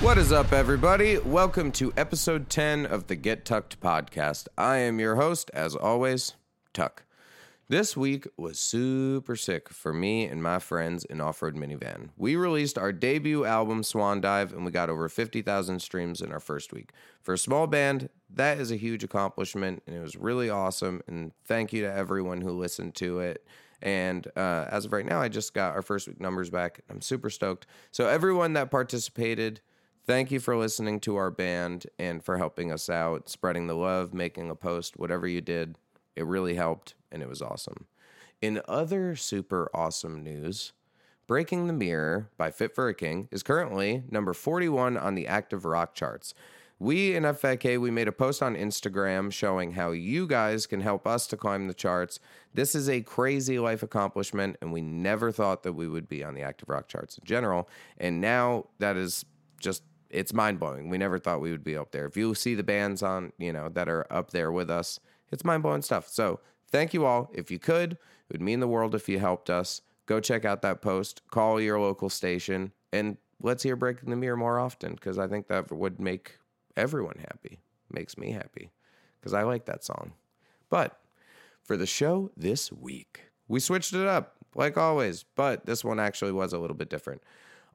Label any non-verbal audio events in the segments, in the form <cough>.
What is up, everybody? Welcome to episode 10 of the Get Tucked podcast. I am your host, as always, Tuck. This week was super sick for me and my friends in Off Road Minivan. We released our debut album, Swan Dive, and we got over 50,000 streams in our first week. For a small band, that is a huge accomplishment, and it was really awesome. And thank you to everyone who listened to it. And uh, as of right now, I just got our first week numbers back. I'm super stoked. So, everyone that participated, thank you for listening to our band and for helping us out, spreading the love, making a post, whatever you did. It really helped and it was awesome. In other super awesome news, Breaking the Mirror by Fit for a King is currently number 41 on the active rock charts. We in FFK, we made a post on Instagram showing how you guys can help us to climb the charts. This is a crazy life accomplishment, and we never thought that we would be on the active rock charts in general. And now that is just it's mind blowing. We never thought we would be up there. If you see the bands on, you know, that are up there with us, it's mind blowing stuff. So thank you all. If you could, it would mean the world if you helped us. Go check out that post, call your local station, and let's hear Breaking the Mirror more often because I think that would make everyone happy. Makes me happy because I like that song. But for the show this week, we switched it up like always, but this one actually was a little bit different.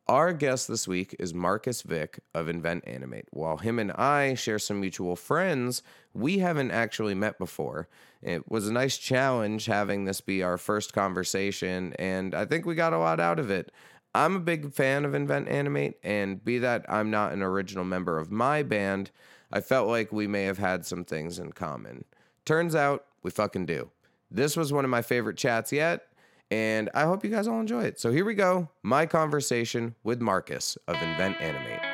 Our guest this week is Marcus Vik of Invent Animate. While him and I share some mutual friends, we haven't actually met before. It was a nice challenge having this be our first conversation, and I think we got a lot out of it. I'm a big fan of Invent Animate, and be that I'm not an original member of my band, I felt like we may have had some things in common. Turns out we fucking do. This was one of my favorite chats yet, and I hope you guys all enjoy it. So here we go my conversation with Marcus of Invent Animate.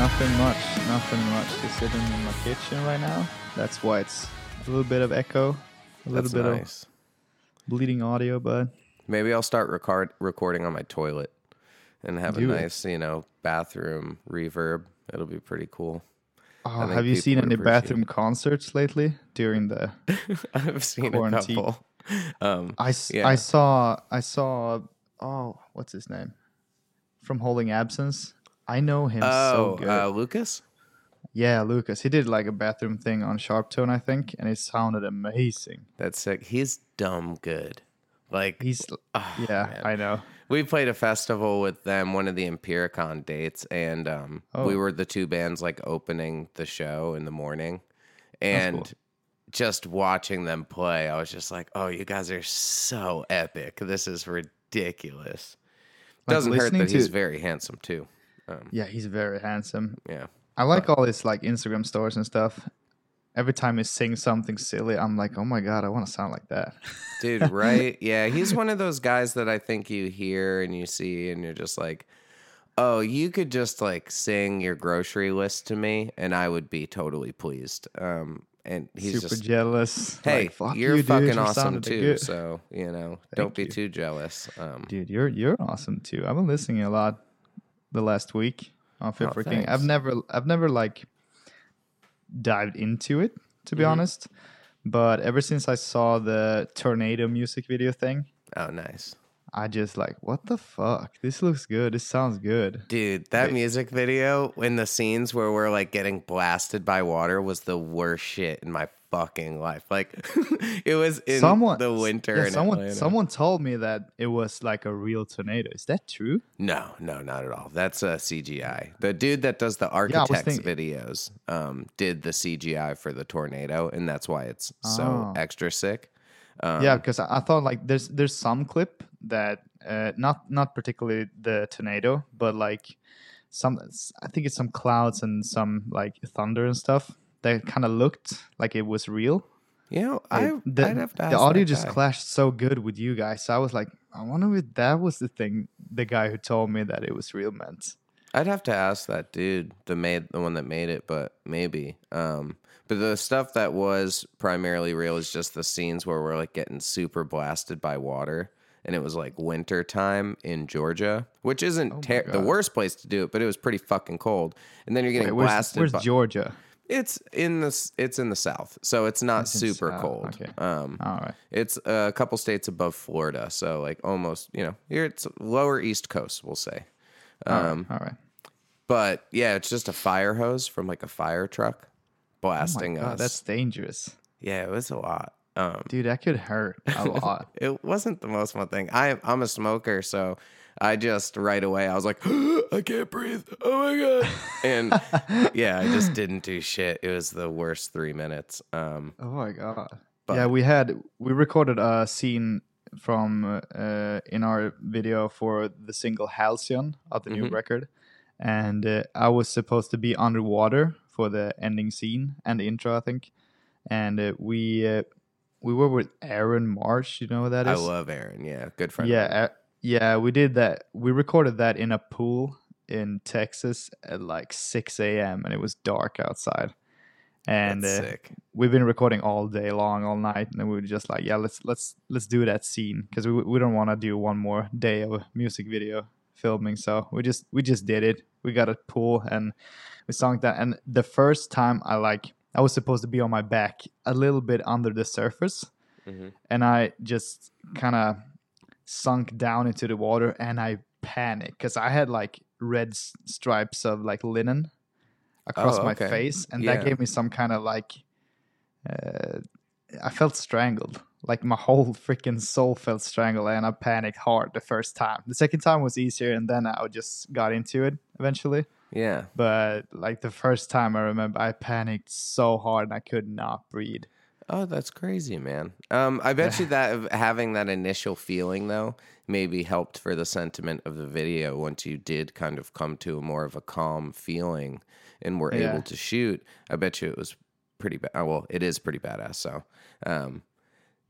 Nothing much, nothing much. Just sitting in my kitchen right now. That's why it's a little bit of echo, a little That's bit nice. of bleeding audio, but Maybe I'll start record recording on my toilet and have Do a it. nice, you know, bathroom reverb. It'll be pretty cool. oh, have you seen any bathroom concerts lately during the <laughs> I've seen Quarantine. a couple. Um, I, Yeah. I saw I saw oh what's his name from Holding Absence. I know him so oh, good. uh, Lucas. yeah, Lucas. He did like a bathroom thing on Sharptone, I think, and it sounded amazing. That's sick. He's dumb good. Like He's oh, yeah, man. I know. we played a festival with them, one of the Impericon dates, and um, we Oh. were the two bands like opening the show in the morning, and cool. just watching them play, I was just like, "Oh, you guys are so epic! This is ridiculous." Like, Doesn't hurt that he's very handsome too. Um, Yeah, he's very handsome. yeah, I like all his like Instagram stories and stuff. every time he sings something silly, I'm like, oh my god, I want to sound like that. <laughs> Dude, right? Yeah, he's one of those guys that I think you hear and you see and you're just like, "Oh, you could just like sing your grocery list to me and I would be totally pleased." Um and he's Super just jealous. Hey, Like, fuck you're you, dude, fucking awesome too. good." So, you know, don't be you. too jealous. Um Dude, you're you're awesome too. I've been listening a lot the last week on Fit Oh, for King. I've never I've never like dived into it to be Mhm. honest. But ever since I saw the tornado music video thing, oh, nice. I just like, what the fuck? This looks good. This sounds good. Dude, that Wait. music video in the scenes where we're like getting blasted by water was the worst shit in my fucking life. Like <laughs> it was in someone the winter yeah, someone Atlanta. someone told me that it was like a real tornado. Is that true? No, no, not at all. That's a CGI. The dude that does the Yeah, architects thinking- videos um, did the CGI for the tornado, and that's why it's so Oh. extra sick. Um, yeah, because I, I thought like there's there's some clip that uh, not not particularly the tornado, but like some I think it's some clouds and some like thunder and stuff that kind of looked like it was real. you know, It- I the, I'd have to ask the audio just clashed so good with you guys. So I was like, I wonder if that was the thing the guy who told me that it was real meant. I'd have to ask that dude, the made the one that made it, but maybe. Um, but the stuff that was primarily real is just the scenes where we're like getting super blasted by water, and it was like winter time in Georgia, which isn't Oh ter- the worst place to do it, but it was pretty fucking cold. And then you're getting Wait, where's, blasted. where's by- Georgia? It's in the it's in the south, so it's not It's super south, cold. okay. Um, All right. it's a couple states above Florida, so like almost you know here it's lower east coast, we'll say. Um, all right. but yeah, it's just a fire hose from like a fire truck Oh blasting God, us. that's dangerous, yeah, it was a lot. Um, dude. That could hurt <laughs> a lot. it wasn't the most fun thing. I I'm a smoker, so I just right away I was like, <gasps> I can't breathe. Oh my god! <laughs> And yeah, I just didn't do shit. It was the worst three minutes. Um, Oh my god. But- yeah, we had we recorded a scene from uh, in our video for the single Halcyon of the new Mhm. record, and uh, I was supposed to be underwater for the ending scene and the intro, I think. And uh, we uh, we were with Aaron Marsh. You know who that is? I love Aaron. Yeah, good friend. yeah, uh, yeah. We did that. We recorded that in a pool in Texas at like six a.m. and it was dark outside. And That's uh, sick. we've been recording all day long, all night, and we were just like, yeah, let's let's let's do that scene because we we don't want to do one more day of music video filming. So we just we just did it. We got a pool and we sung that. And the first time I like I was supposed to be on my back a little bit under the surface, Mhm. and I just kind of sunk down into the water and I panicked because I had like red stripes of like linen across Oh, my face, and Yeah. that gave me some kind of like uh, I felt strangled. Like my whole <laughs> freaking soul felt strangled, and I panicked hard the first time. The second time was easier, and then I just got into it eventually. Yeah. But like the first time, I remember I panicked so hard and I could not breathe. Oh, that's crazy, man. Um, I bet you <laughs> that having that initial feeling though maybe helped for the sentiment of the video once you did kind of come to a more of a calm feeling and were Yeah. able to shoot. I bet you it was pretty bad. Well, it is pretty badass. So, um,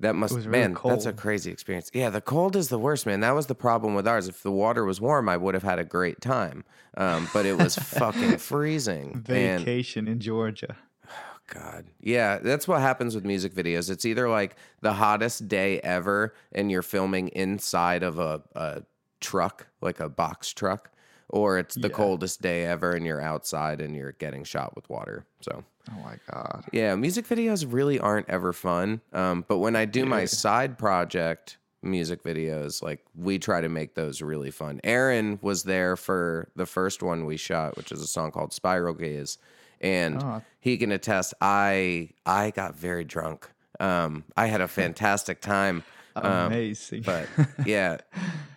that must really man. That's a crazy experience. Yeah, the cold is the worst, man. That was the problem with ours. If the water was warm, I would have had a great time. Um, but it was fucking <laughs> freezing. And Vacation in Georgia. Oh God. Yeah, that's what happens with music videos. It's either like the hottest day ever and you're filming inside of a, a truck, like a box truck, or it's the Yeah. coldest day ever and you're outside and you're getting shot with water. So, Oh my god. yeah, music videos really aren't ever fun. Um, but when I do my side project music videos, like we try to make those really fun. Aaron was there for the first one we shot, which is a song called Spiral Gaze. And Oh. he can attest I I got very drunk. Um, I had a <laughs> fantastic time. Um, Amazing. but <laughs> yeah,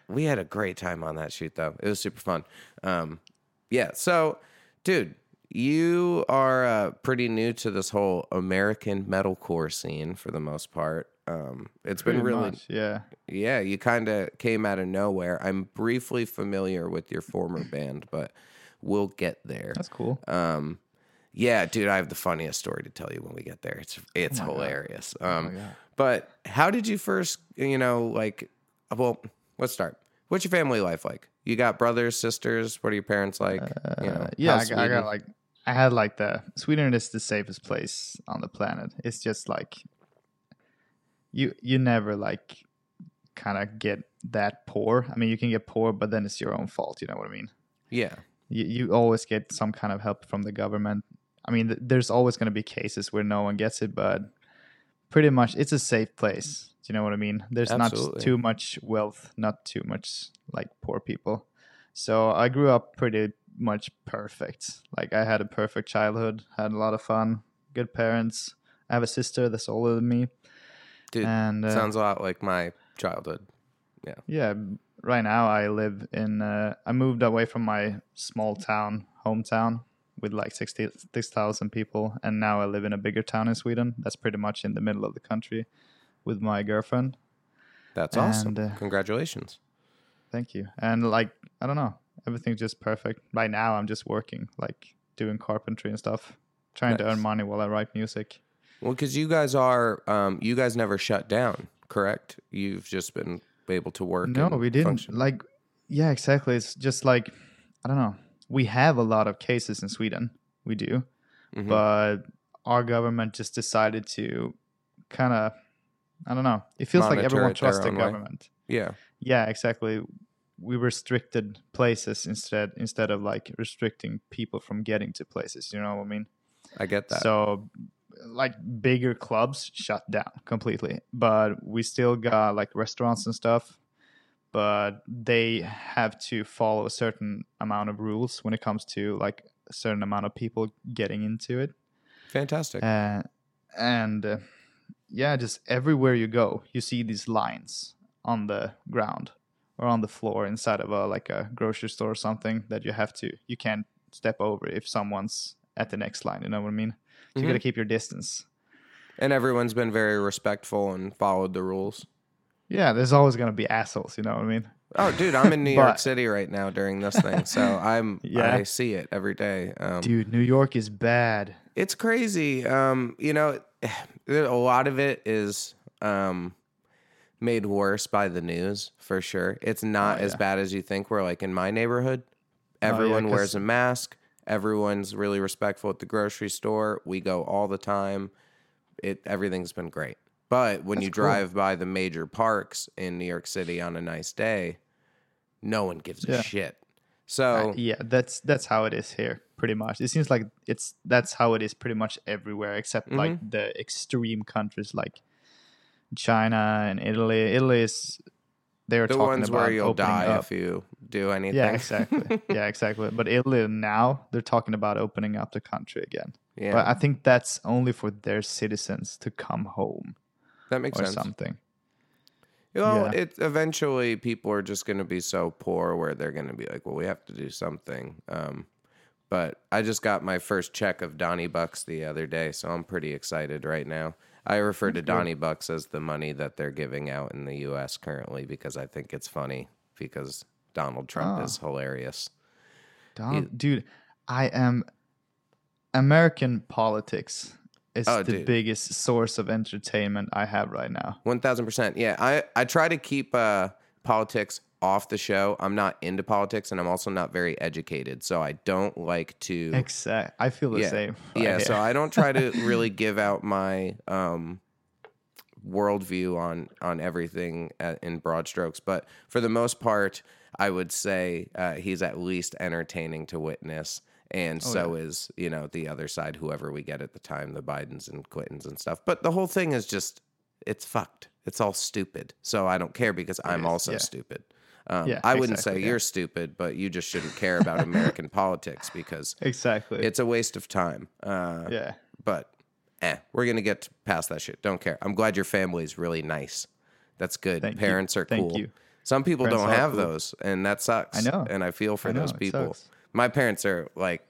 we had a great time on that shoot though. It was super fun. Um, yeah, so dude, you are uh, pretty new to this whole American metalcore scene for the most part. Um, it's been really much, yeah. yeah, you kind of came out of nowhere. I'm briefly familiar with your former band, but we'll get there. That's cool. Um, Yeah, dude, I have the funniest story to tell you when we get there. It's it's Oh God. hilarious. Um, God. but how did you first, you know, like? Well, let's start. What's your family life like? You got brothers, sisters? What are your parents like? you know, Uh, yeah, I got, I got like I had like the Sweden is the safest place on the planet. It's just like you you never like kind of get that poor. I mean, you can get poor, but then it's your own fault. You know what I mean? yeah, You you always get some kind of help from the government. I mean, th- there's always going to be cases where no one gets it, but pretty much it's a safe place. Do you know what I mean? There's Absolutely. not too much wealth, not too much like poor people. So I grew up pretty much perfect. Like I had a perfect childhood, had a lot of fun, good parents. I have a sister that's older than me, dude, and uh, sounds a lot like my childhood. Yeah. Yeah, right now I live in. Uh, I moved away from my small town, hometown, with like 60 6,000 people, and now I live in a bigger town in Sweden. That's pretty much in the middle of the country, with my girlfriend. That's awesome. And, uh, Congratulations. Thank you. And like I don't know, everything's just perfect. Right now, I'm just working, like doing carpentry and stuff, trying to earn money while I write music. Well, because you guys are, um, you guys never shut down, correct? You've just been able to work. No, and we didn't. function. Like, yeah, exactly. It's just like I don't know. We have a lot of cases in Sweden. We do. Mhm. but our government just decided to kind of i don't know it feels like everyone trusts the own way. government yeah, yeah exactly we restricted places instead instead of like restricting people from getting to places you know what i mean I get that. so like bigger clubs shut down completely but we still got like restaurants and stuff but they have to follow a certain amount of rules when it comes to like a certain amount of people getting into it Fantastic. uh, and uh, yeah, just everywhere you go, you see these lines on the ground or on the floor inside of a like a grocery store or something that you have to you can't step over if someone's at the next line. You know what I mean? So you got to keep your distance. and everyone's been very respectful and followed the rules. Yeah, there's always gonna be assholes. You know what I mean? Oh, dude, I'm in New <laughs> York City right now during this thing, so <laughs> I'm Yeah. I see it every day. Um, Dude, New York is bad. It's crazy. Um, you know, <sighs> a lot of it is um, made worse by the news for sure. It's not Oh, as bad as you think. We're like in my neighborhood, everyone 'cause- wears a mask. Everyone's really respectful at the grocery store. We go all the time. It everything's been great. But when you That's cool. drive by the major parks in New York City on a nice day, no one gives a shit. So Uh, yeah, that's that's how it is here, pretty much. It seems like it's that's how it is pretty much everywhere, except Mm-hmm. like the extreme countries like China and Italy. Italy is they're the talking ones about where you'll die up. if you do anything. Yeah, exactly. <laughs> yeah, exactly. But Italy now they're talking about opening up the country again. yeah, But I think that's only for their citizens to come home that makes or sense. something. Well, Yeah. it eventually people are just going to be so poor where they're going to be like, well, we have to do something. Um, but I just got my first check of Donnie Bucks the other day, so I'm pretty excited right now. I refer to Donnie Bucks as the money that they're giving out in the U.S. currently because I think it's funny because Donald Trump Ah. is hilarious. Donald, dude, I am American politics is Oh, the dude. biggest source of entertainment I have right now. One thousand percent. Yeah, I I try to keep uh, politics off the show. I'm not into politics, and I'm also not very educated, so I don't like to. Exact. I feel the yeah, same. right <laughs> yeah. So. I don't try to <laughs> really give out my um, worldview on on everything at, in broad strokes, but for the most part, I would say uh, he's at least entertaining to witness. And Oh, so is, you know, the other side, whoever we get at the time, the Bidens and Clintons and stuff. But the whole thing is just, it's fucked. It's all stupid. So I don't care because I'm also yeah. stupid. Um, Yeah, I wouldn't exactly, say you're stupid, but you just shouldn't care about American <laughs> politics because exactly. it's a waste of time. Uh, yeah. But eh, we're gonna get past that shit. Don't care. I'm glad your family is really nice. That's good. Thank you. Parents are Thank cool. you. Some people Parents don't have cool. those, and that sucks. I know. and I feel for know, those people. My parents are like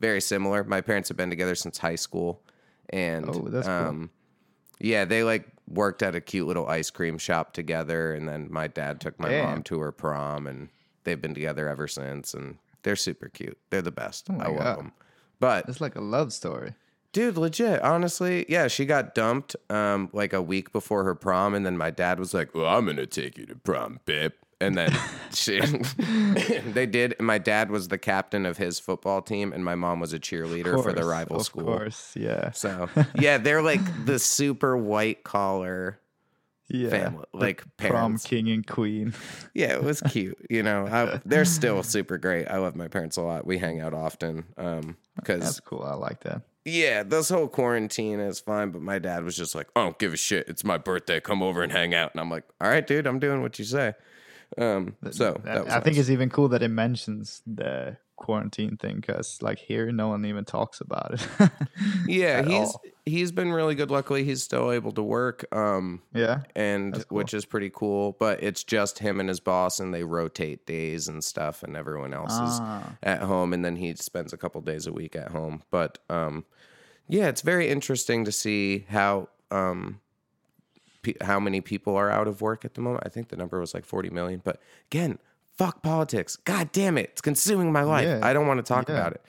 very similar. My parents have been together since high school, and Oh, that's cool. um, yeah, they like worked at a cute little ice cream shop together, and then my dad took my Damn. mom to her prom, and they've been together ever since, and they're super cute. They're the best. Oh I love God. them. But It's like a love story. dude, legit, honestly, yeah, she got dumped um like a week before her prom, and then my dad was like, "Well, I'm gonna take you to prom, babe." And then <laughs> she, <laughs> they did. My dad was the captain of his football team, and my mom was a cheerleader for the Course, rival of school. course, yeah. So <laughs> yeah, they're like the super white collar Yeah. family, like prom king and queen. Yeah, it was cute. You know, I, they're still super great. I love my parents a lot. We hang out often um, because That's cool. I like that. yeah, this whole quarantine is fine. But my dad was just like, "I don't give a shit. It's my birthday. Come over and hang out." And I'm like, "All right, dude. I'm doing what you say." Um, so I- I think it's even cool that it mentions the quarantine thing because, like, here no one even talks about it. <laughs> yeah, he's all. he's been really good. Luckily, he's still able to work. Um, yeah. and cool. which is pretty cool. But it's just him and his boss, and they rotate days and stuff, and everyone else is Ah. at home, and then he spends a couple days a week at home. But um, yeah, it's very interesting to see how um, pe- how many people are out of work at the moment. I think the number was like forty million. But again, fuck politics. God damn it, it's consuming my life. Yeah. I don't want to talk Yeah. about it.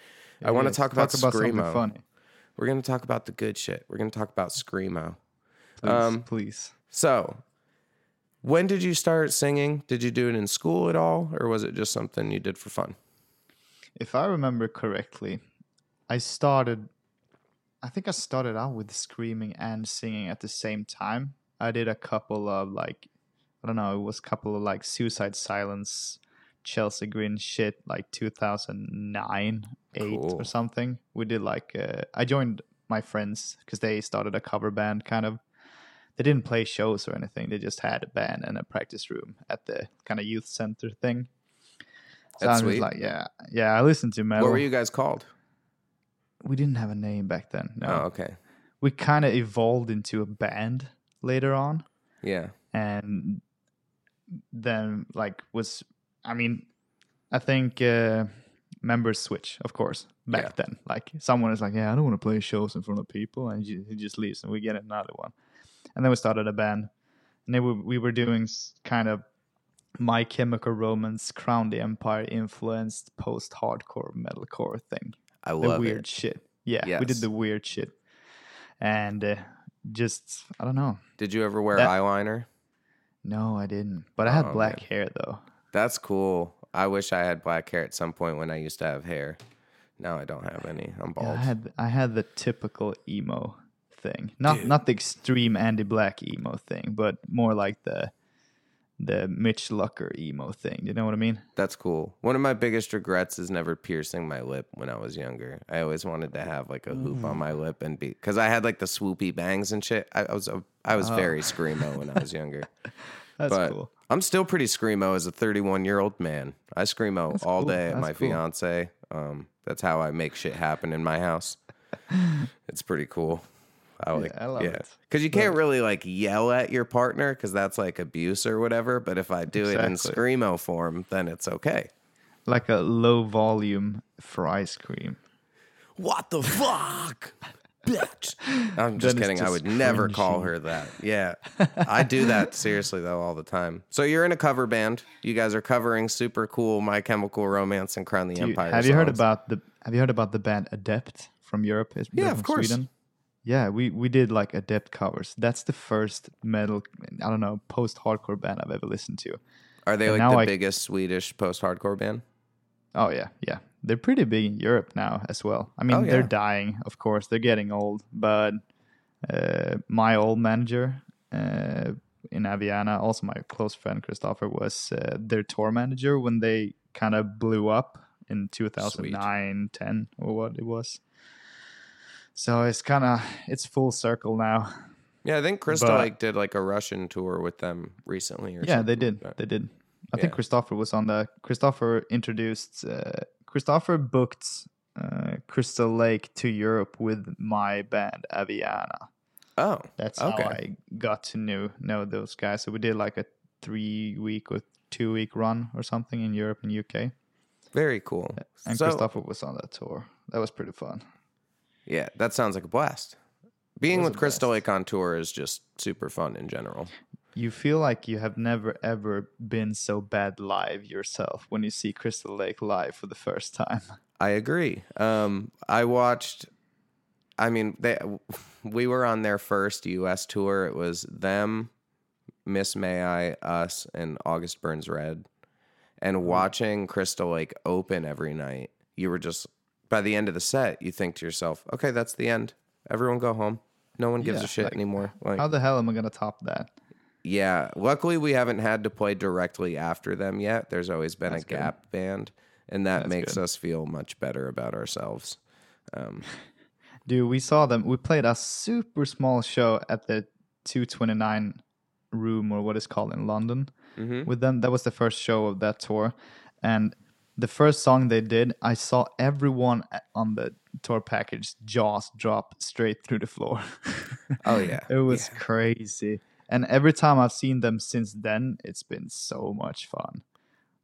I want to talk about something screamo. funny. We're gonna talk about the good shit. We're gonna talk about screamo. Please, Um, please. So, when did you start singing? Did you do it in school at all, or was it just something you did for fun? If I remember correctly, I started. I think I started out with screaming and singing at the same time. I did a couple of like, I don't know, it was a couple of like Suicide Silence, Chelsea Grin shit, like 2009, 8 or something. We did like, uh, I joined my friends because they started a cover band kind of. They didn't play shows or anything. They just had a band and a practice room at the kind of youth center thing. So That's I was sweet. like, yeah, yeah. I listened to metal. What were you guys called? We didn't have a name back then. No, Oh, okay. we kind of evolved into a band later on, Yeah. and then like was, I mean, I think uh, members switch, of course, back Yeah. then. Like someone is like, yeah, I don't want to play shows in front of people, and he just leaves, and we get another one, and then we started a band, and then we we were doing kind of. My Chemical Romance, Crown the Empire influenced post-hardcore metalcore thing I the love weird it. shit. Yeah, we did the weird shit, and uh, just I don't know. Did you ever wear That- eyeliner? No, I didn't. But I had Oh, black hair though. That's cool. I wish I had black hair at some point when I used to have hair. Now I don't have any. I'm Yeah, bald. I had I had the typical emo thing, not Dude. not the extreme Andy Black emo thing, but more like the the Mitch Lucker emo thing. You know what I mean? That's cool. One of my biggest regrets is never piercing my lip when I was younger. I always wanted to have like a hoop on my lip and be because I had like the swoopy bangs and shit. I, I was a, I was very screamo when I was younger. <laughs> That's but cool. I'm still pretty screamo as a 31 year old man. I screamo That's all cool. day at That's my cool. fiance. Um, that's how I make shit happen in my house. <laughs> it's pretty cool. I like, I love it. because you can't really like yell at your partner because that's like abuse or whatever. But if I do it in screamo form, then it's okay. Like a low volume for ice cream. What the fuck? Bitch. I'm <laughs> just Then kidding. I just would never call her that. Yeah. I do that <laughs> seriously though all the time. So you're in a cover band. You guys are covering super cool My Chemical Romance and Crown the Do you- Empire. have you heard about the Have you heard about the band Adept from Europe? Yeah, of course. Sweden. Yeah, we we did like Adept covers. That's the first metal, I don't know, post hardcore band I've ever listened to. Are they and like the I- biggest Swedish post hardcore band? Oh yeah, yeah. They're pretty big in Europe now as well. I mean, Oh, they're dying, of course. They're getting old, but uh, my old manager uh, in Aviana, also my close friend Christopher, was uh, their tour manager when they kind of blew up in 2009, 10 or what it was. So it's kind of it's full circle now. Yeah, I think Crystal But- Lake did like a Russian tour with them recently or Yeah, they did. like. They did. I think Christopher was on the. Christopher introduced. Uh, Christopher booked uh, Crystal Lake to Europe with my band Aviana. Oh. That's Okay. how I got to know know those guys. So we did like a three week or two week run or something in Europe and UK. Very cool. And so, Christopher was on that tour. That was pretty fun. Yeah, that sounds like a blast. Being with Crystal. Lake on tour is just super fun in general. You feel like you have never ever been so bad live yourself when you see Crystal Lake live for the first time. <laughs> I agree. Um, I watched. I mean, they. <laughs> We were on their first U.S. tour. It was them, Miss May I, us, and August Burns Red. And watching Crystal Lake open every night, you were just by the end of the set, you think to yourself, "Okay, that's the end. Everyone go home. No one gives Yeah, a shit like, anymore." Like, How the hell am I gonna top that? yeah. Luckily, we haven't had to play directly after them yet. There's always been That's a good. gap band, and that That's makes good. us feel much better about ourselves. Um, <laughs> Dude, we saw them. We played a super small show at the 229 room or what is called in London mhm. with them. That was the first show of that tour. And the first song they did, I saw everyone on the tour package jaws drop straight through the floor. <laughs> Oh, yeah. <laughs> it was crazy. And every time I've seen them since then, it's been so much fun.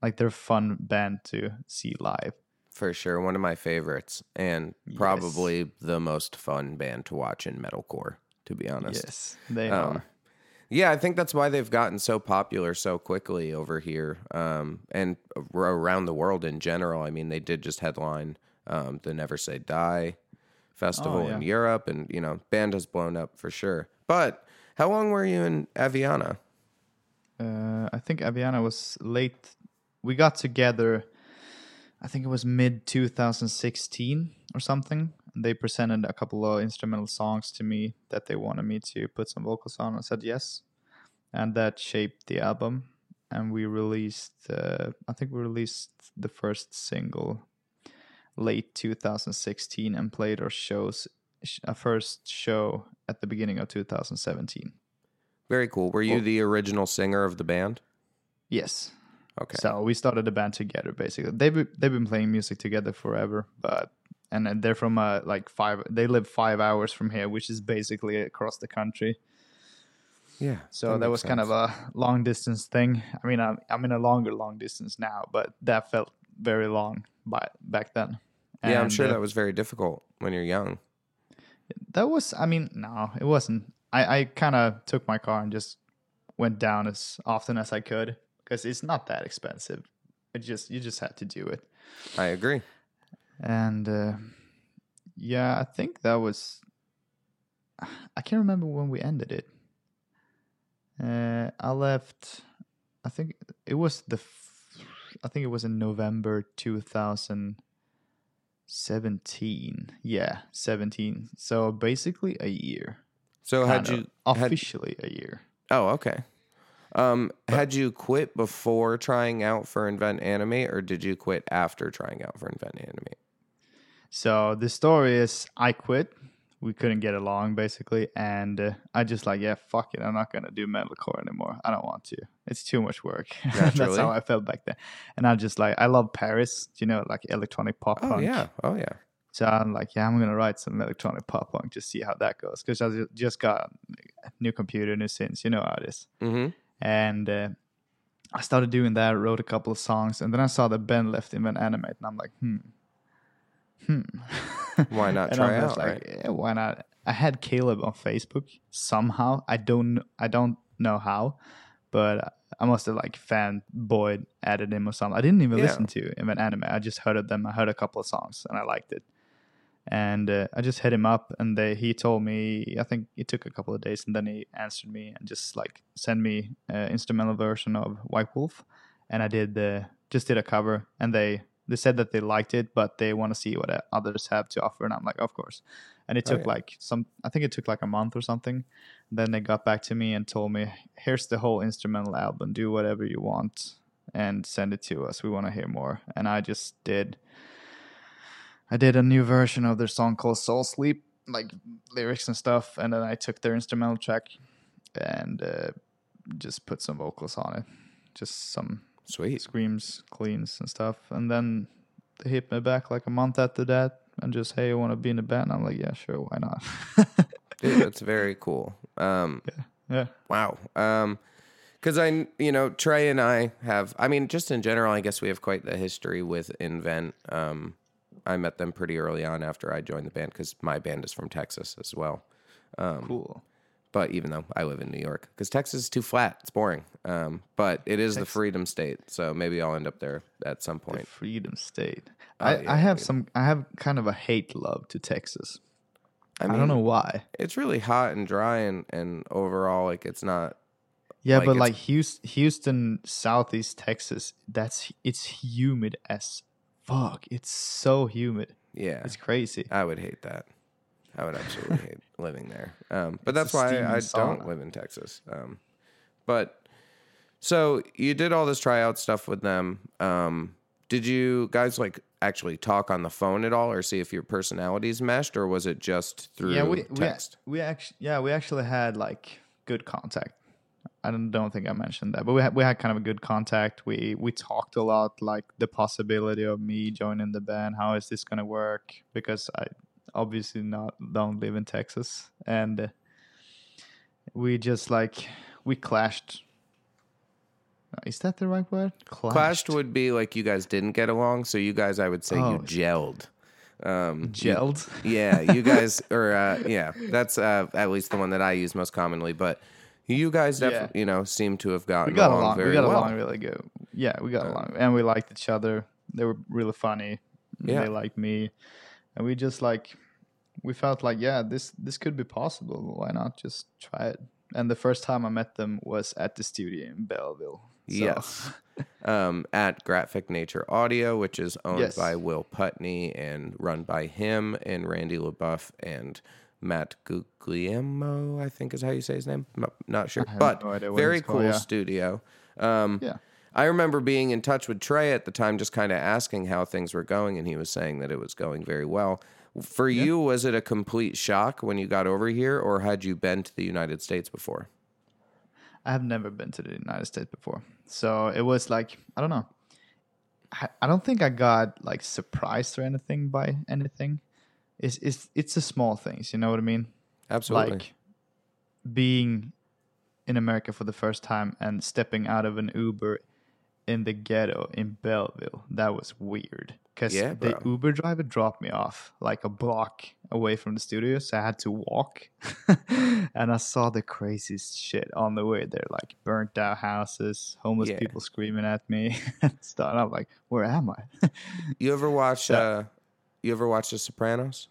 Like they're a fun band to see live. For sure, one of my favorites, and probably the most fun band to watch in metalcore. To be honest, Yes, they Um, are. Yeah, I think that's why they've gotten so popular so quickly over here um, and around the world in general. I mean, they did just headline um, the Never Say Die festival in yeah. Europe, and you know, band has blown up for sure. But how long were you in Aviana? Uh, I think Aviana was late. We got together. I think it was mid 2016 or something. They presented a couple of instrumental songs to me that they wanted me to put some vocals on. I said yes, and that shaped the album. And we released. Uh, I think we released the first single late 2016 and played our shows. sh- Our first show at the beginning of 2017. Very cool. Were you Well- the original singer of the band? Yes. Okay. So we started the band together. Basically, They've, they've been playing music together forever, but and they're from uh, like five. They live five hours from here, which is basically across the country. yeah. So that, was kind of a long distance thing. I mean, I'm I'm in a longer long distance now, but that felt very long by back then. yeah. I'm sure uh, that was very difficult when you're young. that was. I mean, no, it wasn't. I I kind of took my car and just went down as often as I could because it's not that expensive. It just you just had to do it. I agree. And uh, yeah, I think that was. I can't remember when we ended it. Uh, I left. I think it was the. F- I think it was in November two thousand seventeen. Yeah, seventeen. So basically a year. So had you had, officially a year? Oh, okay. Um, had you quit before trying out for Invent Animate, or did you quit after trying out for Invent Animate? So the story is I quit. We couldn't get along basically, and uh, I just like yeah, fuck it. I'm not gonna do metalcore anymore. I don't want to. It's too much work. <laughs> That's how I felt back then. And I just like I love Paris. You know, like electronic pop Oh punk. yeah, oh yeah. So I'm like, yeah, I'm gonna write some electronic pop punk. Just see how that goes. Because I just got a new computer, new synths. You know how it is. Mm-hmm. And uh, I started doing that. Wrote a couple of songs, and then I saw that Ben left Invent Animate, and I'm like, hmm, hmm. <laughs> Why not try out, like, yeah, why not? I had Caleb on Facebook somehow. I don't, I don't know how, but I must have like fanboyed added him or something. I didn't even Yeah. listen to Invent Animate. I just heard of them. I heard a couple of songs and I liked it. And uh, I just hit him up, and they, he told me. I think it took a couple of days, and then he answered me and just like sent me an instrumental version of White Wolf, and I did the just did a cover, and they they said that they liked it, but they want to see what others have to offer, and I'm like, of course. And it Oh, took yeah. like some, I think it took like a month or something. Then they got back to me and told me, here's the whole instrumental album, do whatever you want, and send it to us. We want to hear more, and I just did. I did a new version of their song called Soul Sleep, like lyrics and stuff, and then I took their instrumental track and uh, just put some vocals on it, just some Sweet. screams, cleans, and stuff. And then they hit me back like a month after that and just, hey, you want to be in the band? I'm like, yeah, sure, why not? <laughs> Dude, that's very cool. Um, yeah. Wow. Um, because I, you know, Trey and I have. I mean, just in general, I guess we have quite the history with Invent. Um, I met them pretty early on after I joined the band because my band is from Texas as well. Um, Cool. But even though I live in New York, because Texas is too flat, it's boring. Um, but it is the freedom state, so maybe I'll end up there at some point. Freedom State. Oh, I, yeah, I have dude. some. I have kind of a hate love to Texas. I, I, don't know why. It's really hot and dry, and and overall, like it's not. Yeah, like, but like Houston, Houston, Southeast Texas, that's it's humid as fuck. It's so humid. Yeah, It's crazy. I would hate that. I would absolutely hate <laughs> living there. Um, but It's that's why I don't live in Texas. Um, but so you did all this tryout stuff with them. Um, did you guys like actually talk on the phone at all, or see if your personalities meshed, or was it just through yeah, we text? we, we actually yeah we actually had like good contact. I don't, don't think I mentioned that, but we had we had kind of a good contact. We we talked a lot, like the possibility of me joining the band. How is this gonna work? Because I obviously not don't live in Texas, and uh, we just like we clashed. Is that the right word? Clashed would be like you guys didn't get along, so you guys, I would say, you Oh. gelled. Um, gelled. <laughs> Yeah, you guys, or uh, yeah, that's uh, at least the one that I use most commonly. But you guys, definitely, you know, seem to have gotten we got along, along. very We got well. along really good. Yeah, we got along, and we liked each other. They were really funny. Yeah. They liked me, and we just like we felt like yeah, this this could be possible. Why not just try it? And the first time I met them was at the studio in Belleville. So, Yes. <laughs> um, at Graphic Nature Audio, which is owned Yes. by Will Putney and run by him and Randy LeBoeuf and Matt Guglielmo, I think is how you say his name. I'm not sure, but no very it's called, cool yeah. studio. Um, Yeah. I remember being in touch with Trey at the time, just kind of asking how things were going, and he was saying that it was going very well. For you, was it a complete shock when you got over here, or had you been to the United States before? I have never been to the United States before, so it was like I don't know. I, I don't think I got like surprised or anything by anything. It's it's it's the small things, you know what I mean? Absolutely. like being in America for the first time and stepping out of an Uber in the ghetto in Belleville. That was weird because Yeah, the. Uber driver dropped me off like a block away from the studio, so I had to walk. <laughs> and I saw the craziest shit on the way there, like burnt out houses, homeless Yeah. people screaming at me <laughs> and stuff. And I'm like, where am I? you ever watch? <laughs> Uh, you ever watch The Sopranos?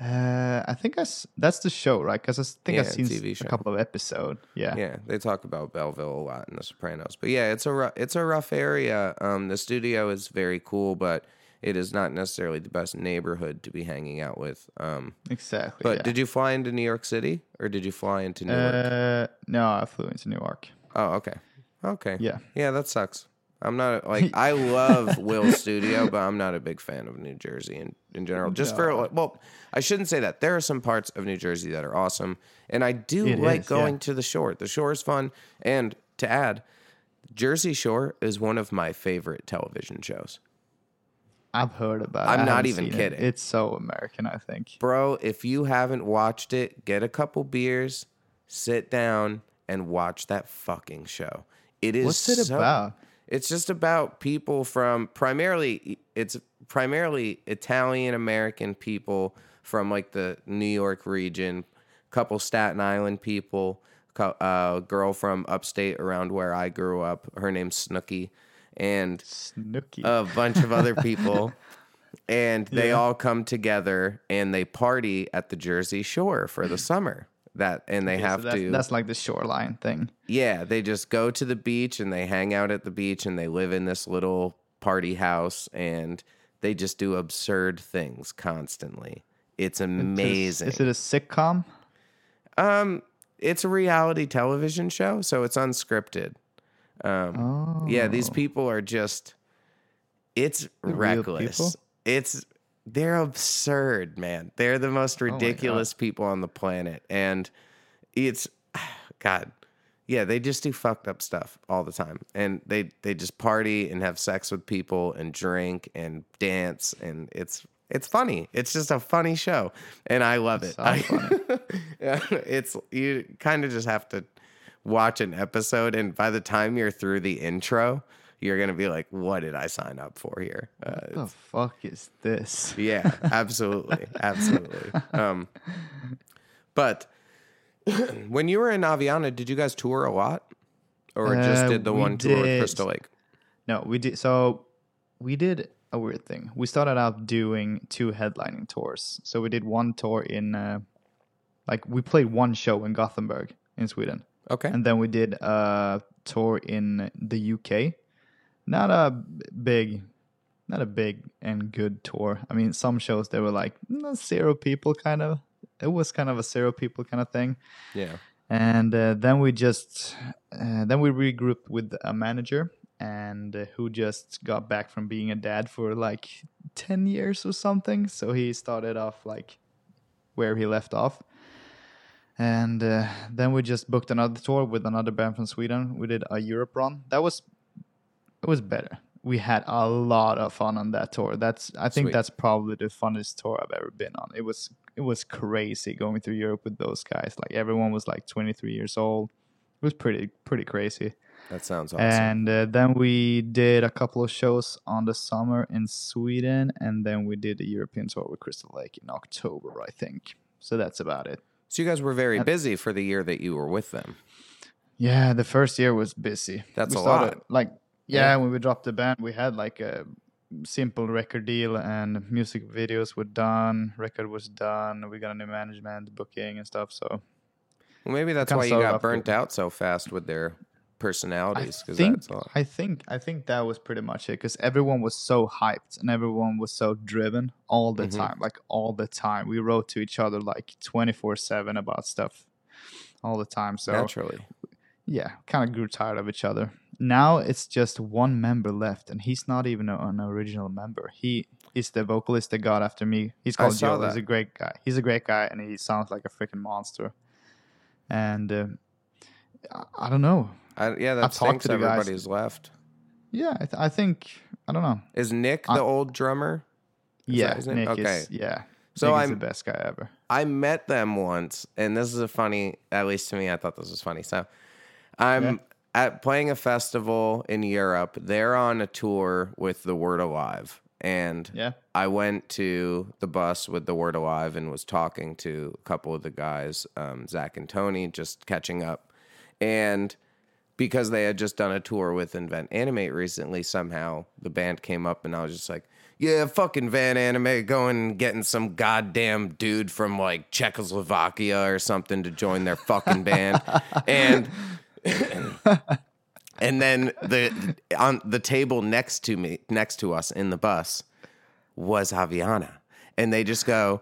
Uh, I think I s- that's the show, right? Because I think Yeah, I've seen TV show. a couple of episodes. Yeah. Yeah, they talk about Belleville a lot in The Sopranos. But yeah, it's a rough, it's a rough area. Um, the studio is very cool, but it is not necessarily the best neighborhood to be hanging out with. Um, exactly. but yeah. did you fly into New York City or did you fly into Newark? Uh, no, I flew into New York. oh, okay, okay, Yeah. yeah, that sucks. I'm not like <laughs> I love Will's studio, but I'm not a big fan of New Jersey in, in general. Just for well, I shouldn't say that. There are some parts of New Jersey that are awesome, and I do It like is, yeah. going to the shore. The shore is fun, and to add, Jersey Shore is one of my favorite television shows. I've heard about. it. I'm not even seen it. kidding. It's so American, I think. Bro, if you haven't watched it, get a couple beers, sit down, and watch that fucking show. It is What's it so- about? It's just about people from primarily it's primarily Italian American people from like the New York region, couple Staten Island people, cou- uh, girl from upstate around where I grew up. Her name's Snooki, and Snooki. a bunch of other <laughs> people. And they Yeah. all come together and they party at the Jersey Shore for the summer. <laughs> That and they Okay, so have that's, to That's like the shoreline thing. yeah, they just go to the beach and they hang out at the beach and they live in this little party house and they just do absurd things constantly. It's Is- amazing. Is, it a sitcom? um it's a reality television show, so it's unscripted. Um Oh. yeah, these people are just it's real reckless. It's they're absurd, man. They're the most Oh ridiculous people on the planet and it's <sighs> god. Yeah, they just do fucked up stuff all the time. And they they just party and have sex with people and drink and dance and it's it's funny. It's just a funny show and I love it. I- <laughs> Yeah, it's you kind of just have to watch an episode and by the time you're through the intro, you're going to be like what did I sign up for here? Uh, What the fuck is this? yeah, absolutely, <laughs> absolutely. Um, but <clears throat> when you were in Aviana, did you guys tour a lot, or just Uh, did the one tour with Crystal Lake? No, we did. So we did a weird thing. We started out doing two headlining tours. So we did one tour in, uh, like, we played one show in Gothenburg in Sweden, Okay. and then we did a tour in the UK. Not a big, not a big and good tour. I mean, some shows they were like mm, zero people, kind of. It was kind of a zero people kind of thing yeah. and uh, then we just uh, then we regrouped with a manager and uh, who just got back from being a dad for like 10 years or something so he started off like where he left off and uh, then we just booked another tour with another band from sweden we did a europe run that was it was better we had a lot of fun on that tour that's i think Sweet. that's probably the funnest tour i've ever been on it was it was crazy going through europe with those guys like everyone was like 23 years old it was pretty pretty crazy That sounds awesome. and uh, then we did a couple of shows on the summer in sweden and then we did the european tour with crystal lake in october i think so that's about it so you guys were very busy for the year that you were with them. Yeah, the first year was busy. That's we a started, lot. Like, yeah, Yeah. when we dropped the band, we had like a simple record deal, and music videos were done, record was done. We got a new management, booking, and stuff. So Well, maybe that's why you got burnt out so fast with their personalities. Because think, that's all. I think, I think that was pretty much it. Because everyone was so hyped and everyone was so driven all the Mhm. time, like all the time. We wrote to each other like twenty four seven about stuff all the time. So Naturally. yeah, kind of grew tired of each other. Now it's just one member left, and he's not even a- an original member. He is the vocalist that got after me. He's called Joe. He's a great guy. He's a great guy, and he sounds like a freaking monster. And uh, I- I don't know. I, yeah, I've talked to the guys. everybody's left. Yeah, I, th- I think I don't know. Is Nick the old drummer? Is yeah? Nick Okay. is yeah. So Nick I'm- the best guy ever. I met them once, and this is a funny. At least to me, I thought this was funny. So, I'm Yeah. At playing a festival in Europe. They're on a tour with the Word Alive, and Yeah. I went to the bus with the Word Alive and was talking to a couple of the guys, um, Zach and Tony, just catching up, and because they had just done a tour with Invent Animate recently, somehow the band came up, and I was just like, "Yeah, fucking Van Animate, going and getting some goddamn dude from like Czechoslovakia or something to join their fucking band," <laughs> and <laughs> and then the on the table next to me, next to us in the bus, was Aviana, and they just go,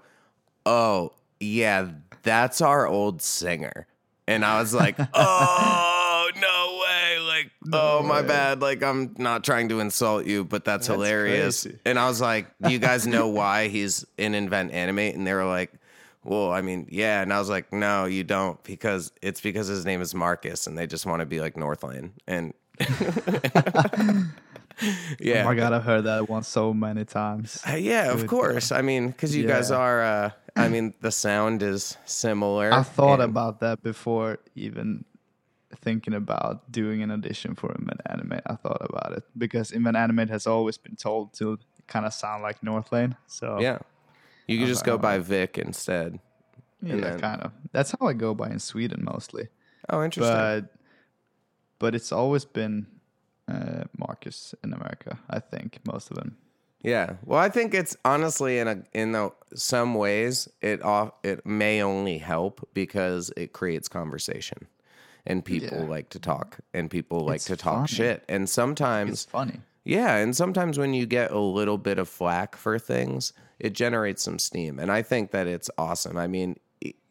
"Oh yeah, that's our old singer," and I was like, <laughs> "Oh no way!" Like, "Oh my bad." Like, I'm not trying to insult you, but that's, That's hilarious. crazy. And I was like, "Do you guys know why he's in Invent Animate?" And they were like. Well, I mean, yeah, and I was like, no, you don't, because it's because his name is Marcus, and they just want to be like Northlane, and <laughs> yeah, Oh my god, I've heard that one so many times. uh, yeah, of course. I mean, because you guys are. Uh, I mean, the sound is similar. I thought and- about that before even thinking about doing an audition for Invent Animate. I thought about it because Invent Animate has always been told to kind of sound like Northlane. So Yeah, you could just go by know. Vik instead. yeah, then- kind of. That's how I go by in Sweden mostly. Oh, interesting. But but it's always been uh, Marcus in America. I think most of them. yeah. Well, I think it's honestly in a in the, some ways it off it may only help because it creates conversation, and people Yeah. like to talk, and people like It's to talk funny. shit, and sometimes It's funny. Yeah, and sometimes when you get a little bit of flack for things, it generates some steam, and I think that it's awesome. I mean,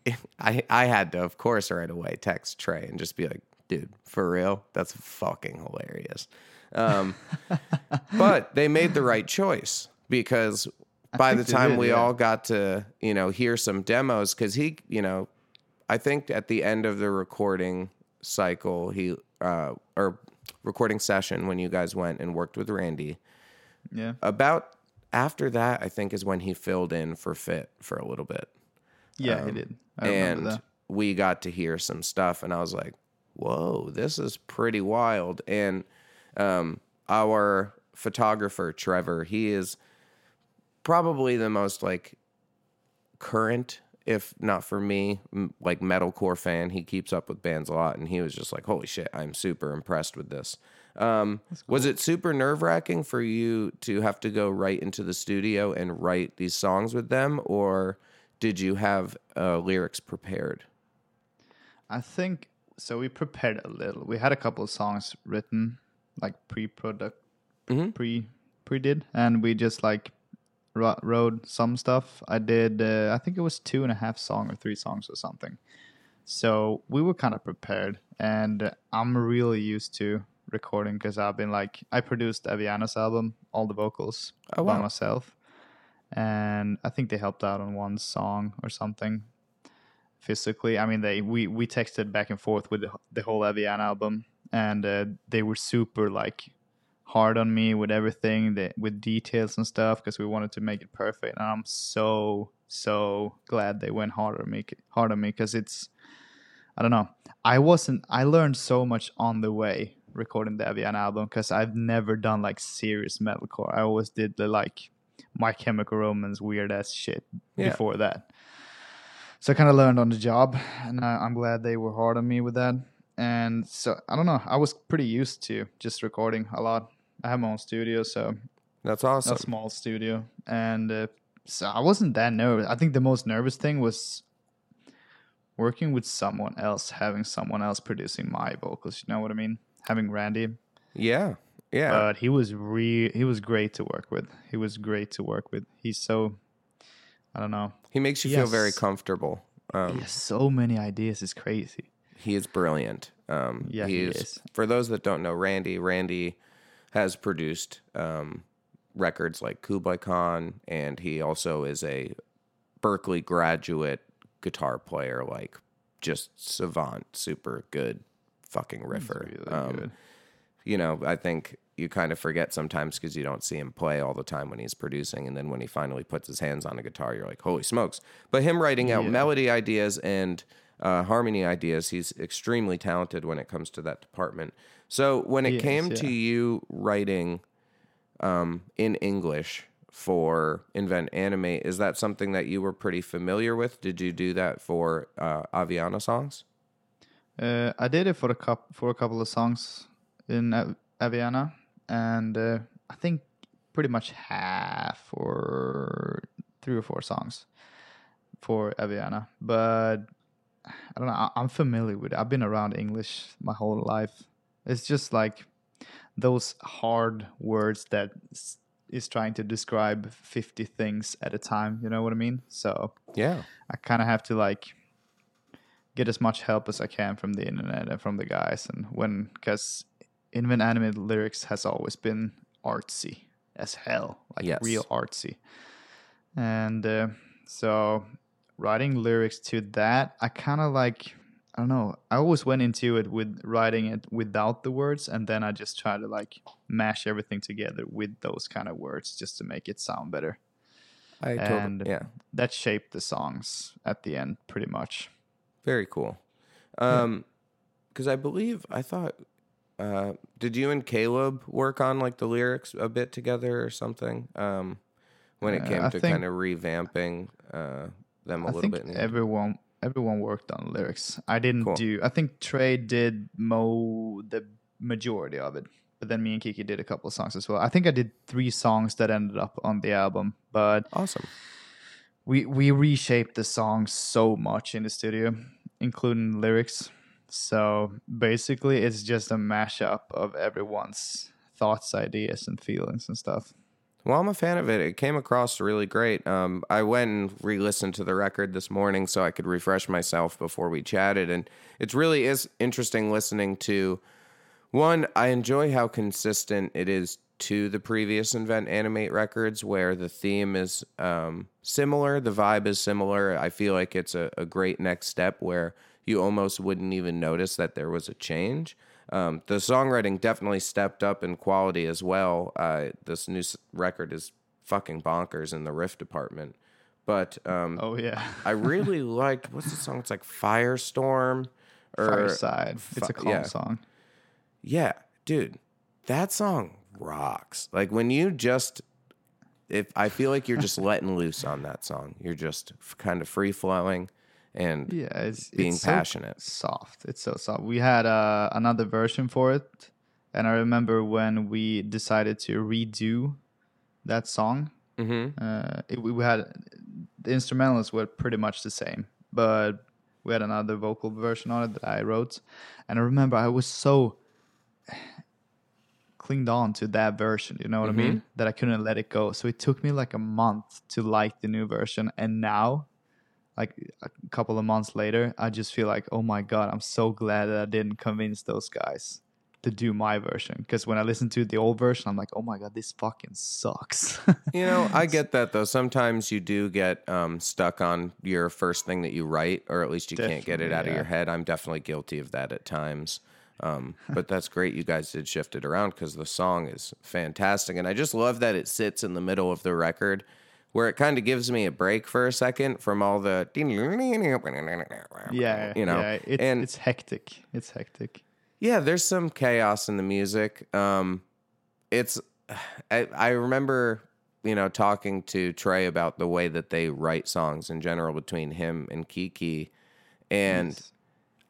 <laughs> I I had to, of course, right away text Trey and just be like, "Dude, for real, that's fucking hilarious." Um, <laughs> but they made the right choice because by the time did, we yeah. all got to you know hear some demos, because he, you know, I think at the end of the recording cycle, he uh, or recording session when you guys went and worked with Randy. Yeah. About after that, I think is when he filled in for Fit for a little bit, Yeah, he did. I and that. we got to hear some stuff, and I was like, "Whoa, this is pretty wild." And um, our photographer Trevor, he is probably the most like current if not for me, m- like metalcore fan. He keeps up with bands a lot, and he was just like, "Holy shit, I'm super impressed with this." Um, Was it super nerve wracking for you to have to go right into the studio and write these songs with them, or did you have uh, lyrics prepared? I think so. We prepared a little. We had a couple of songs written, like pre-product, pre pre did, and we just like wrote, some stuff. I did. Uh, I think it was two and a half song or three songs or something. So we were kind of prepared, and I'm really used to recording because I've been like I produced Aviana's album, all the vocals Oh, by myself, and I think they helped out on one song or something physically. I mean, they we we texted back and forth with the, the whole Aviana album, and uh, they were super like hard on me with everything, that with details and stuff, because we wanted to make it perfect. And I'm so so glad they went hard on me, hard on me, because it's I don't know. I wasn't. I learned so much on the way recording the Aviana album because I've never done like serious metalcore. I always did the like My Chemical Romance weird ass shit Yeah. before that. So I kind of learned on the job, and I, I'm glad they were hard on me with that. And so I don't know. I was pretty used to just recording a lot. I have my own studio, so That's awesome. a small studio, and uh, so I wasn't that nervous. I think the most nervous thing was working with someone else, having someone else producing my vocals. You know what I mean? Having Randy, yeah, yeah. but he was re he was great to work with. He was great to work with. He's so I don't know. he makes you feel very comfortable. Um, He has so many ideas. It's crazy. He is brilliant. Um, Yeah, he is. For those that don't know, Randy, Randy has produced um, records like Kublai Khan, and he also is a Berklee graduate guitar player, like just savant, super good fucking riffer. Really Um, you know, I think you kind of forget sometimes because you don't see him play all the time when he's producing. And then when he finally puts his hands on a guitar, you're like, holy smokes. But him writing out Yeah. melody ideas and uh, harmony ideas, he's extremely talented when it comes to that department. So when it He is, came to you writing um, in English for Invent Animate, is that something that you were pretty familiar with? Did you do that for uh, Aviana songs? Uh, I did it for a cup for a couple of songs in Av- Aviana, and uh, I think pretty much half or three or four songs for Aviana. But I don't know. I- I'm familiar with it. I've been around English my whole life. It's just like those hard words that is trying to describe 50 things at a time. You know what I mean? So Yeah. I kind of have to like get as much help as I can from the internet and from the guys. And when, because Invent Animated Lyrics has always been artsy as hell, like Yes. real artsy. And uh, so writing lyrics to that, I kind of like, I don't know, I always went into it with writing it without the words. And then I just try to like mash everything together with those kind of words just to make it sound better I totally, And- yeah. that shaped the songs at the end pretty much. Very cool. Um, because I believe I thought, uh, did you and Caleb work on like the lyrics a bit together or something? Um, when it Uh, came I to think- kind of revamping uh them a I little think bit. everyone everyone worked on lyrics. I didn't Cool. do. I think Trey did mo the majority of it, but then me and Kiki did a couple of songs as well. I think I did three songs that ended up on the album, but Awesome. we we reshaped the songs so much in the studio, including lyrics. So basically, it's just a mashup of everyone's thoughts, ideas, and feelings and stuff. Well, I'm a fan of it. It came across really great. Um, I went and re-listened to the record this morning so I could refresh myself before we chatted, and it really is interesting listening to. One, I enjoy how consistent it is to the previous Invent Animate records, where the theme is um, similar, the vibe is similar. I feel like it's a, a great next step where you almost wouldn't even notice that there was a change. Um, the songwriting definitely stepped up in quality as well. Uh, this new record is fucking bonkers in the riff department. But um, Oh yeah, I really <laughs> liked what's the song? It's like Firestorm or Fireside. It's a Fi- calm yeah. song. yeah, dude, that song rocks. Like when you just if I feel like you're just <laughs> letting loose on that song. You're just kind of free flowing and Yeah, it's being it's so passionate. soft. It's so soft. We had uh, another version for it, and I remember when we decided to redo that song. Mhm. Uh, it, we we had the instrumentals were pretty much the same, but we had another vocal version on it that I wrote, and I remember I was so clinged on to that version. You know what I mean? That I couldn't let it go. So it took me like a month to like the new version, and now like a couple of months later, I just feel like, oh my god, I'm so glad that I didn't convince those guys to do my version. Because when I listen to the old version, I'm like, oh my god, this fucking sucks. <laughs> You know, I get that though. Sometimes you do get um, stuck on your first thing that you write, or at least you can't get it Definitely, out of your head. I'm definitely guilty of that at times. Um, <laughs> but that's great. You guys did shift it around because the song is fantastic. And I just love that it sits in the middle of the record where it kind of gives me a break for a second from all the. yeah, You know, yeah, it's, and- it's hectic. It's hectic. Yeah, there's some chaos in the music. Um, it's I, I remember you know talking to Trey about the way that they write songs in general between him and Kiki, and Yes.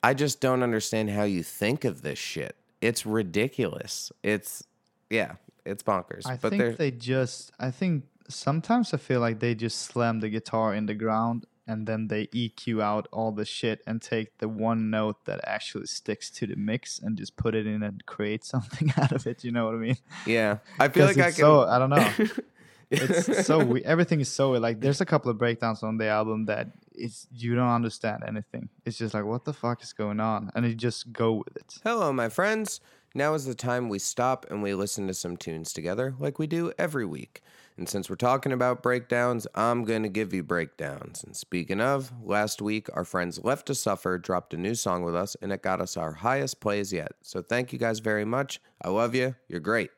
I just don't understand how you think of this shit. It's ridiculous. It's yeah, it's bonkers. I but think they just. I think sometimes I feel like they just slam the guitar in the ground and then they EQ out all the shit and take the one note that actually sticks to the mix and just put it in and create <laughs> something out of it. You know what I mean? yeah. I feel like I can. so I don't know. <laughs> it's so we, everything is so like there's a couple of breakdowns on the album that it's you don't understand anything. It's just like what the fuck is going on, and you just go with it. Hello, my friends. Now is the time we stop and we listen to some tunes together, like we do every week. And since we're talking about breakdowns, I'm going to give you breakdowns. And speaking of, last week our friends Left to Suffer dropped a new song with us, and it got us our highest plays yet. So thank you guys very much. I love you. You're great.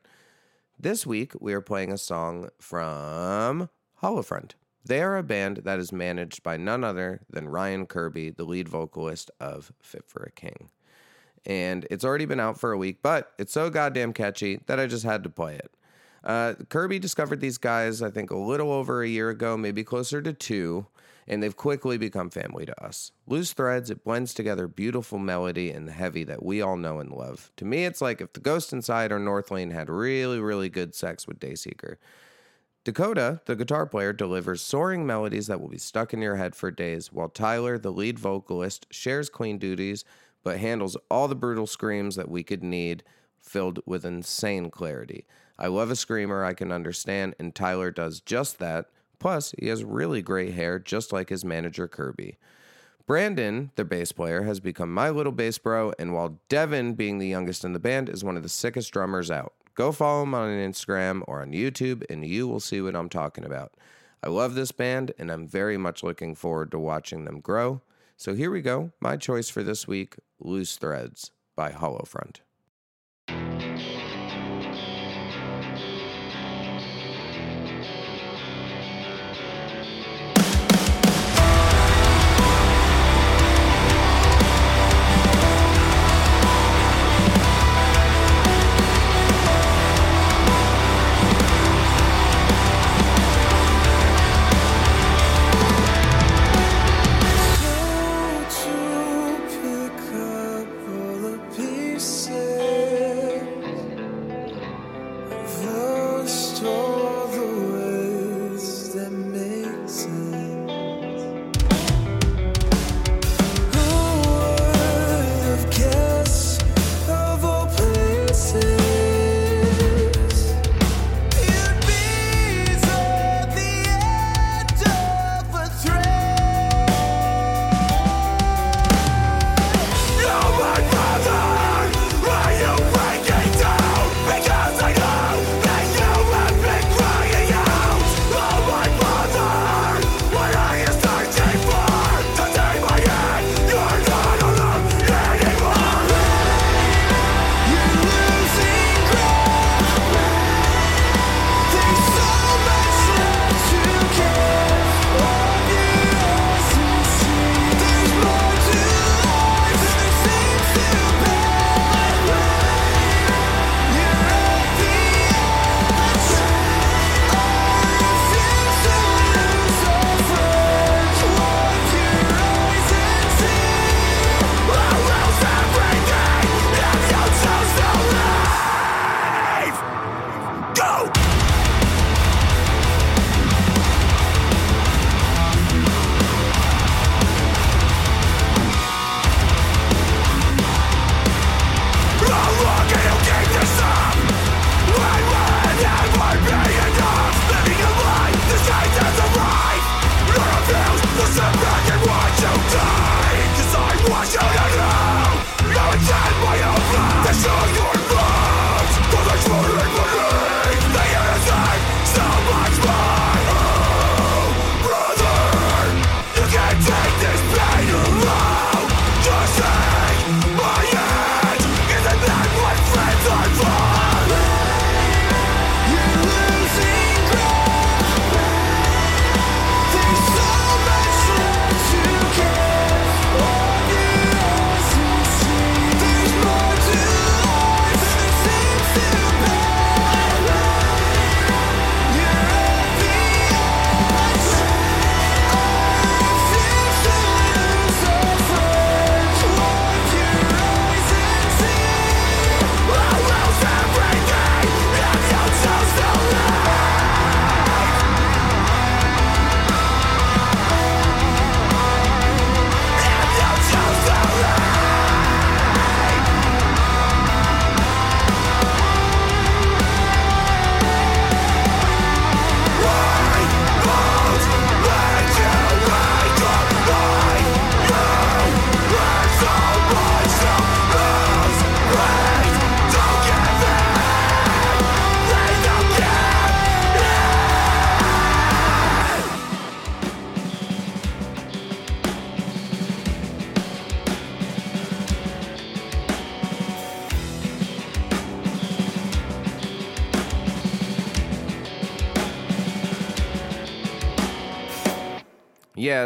This week, we are playing a song from Hollowfront. They are a band that is managed by none other than Ryan Kirby, the lead vocalist of Fit for a King. And it's already been out for a week, but it's so goddamn catchy that I just had to play it. Uh, Kirby discovered these guys, I think, a little over a year ago, maybe closer to two, and they've quickly become family to us. Loose Threads, it blends together beautiful melody and the heavy that we all know and love. To me, it's like if the Ghost Inside or Northlane had really, really good sex with Dayseeker. Dakota, the guitar player, delivers soaring melodies that will be stuck in your head for days, while Tyler, the lead vocalist, shares clean duties but handles all the brutal screams that we could need, filled with insane clarity. I love a screamer I can understand, and Tyler does just that. Plus, he has really great hair, just like his manager Kirby. Brandon, the bass player, has become my little bass bro, and while Devin, being the youngest in the band, is one of the sickest drummers out. Go follow him on Instagram or on YouTube, and you will see what I'm talking about. I love this band, and I'm very much looking forward to watching them grow. So here we go. My choice for this week Loose Threads by Hollowfront.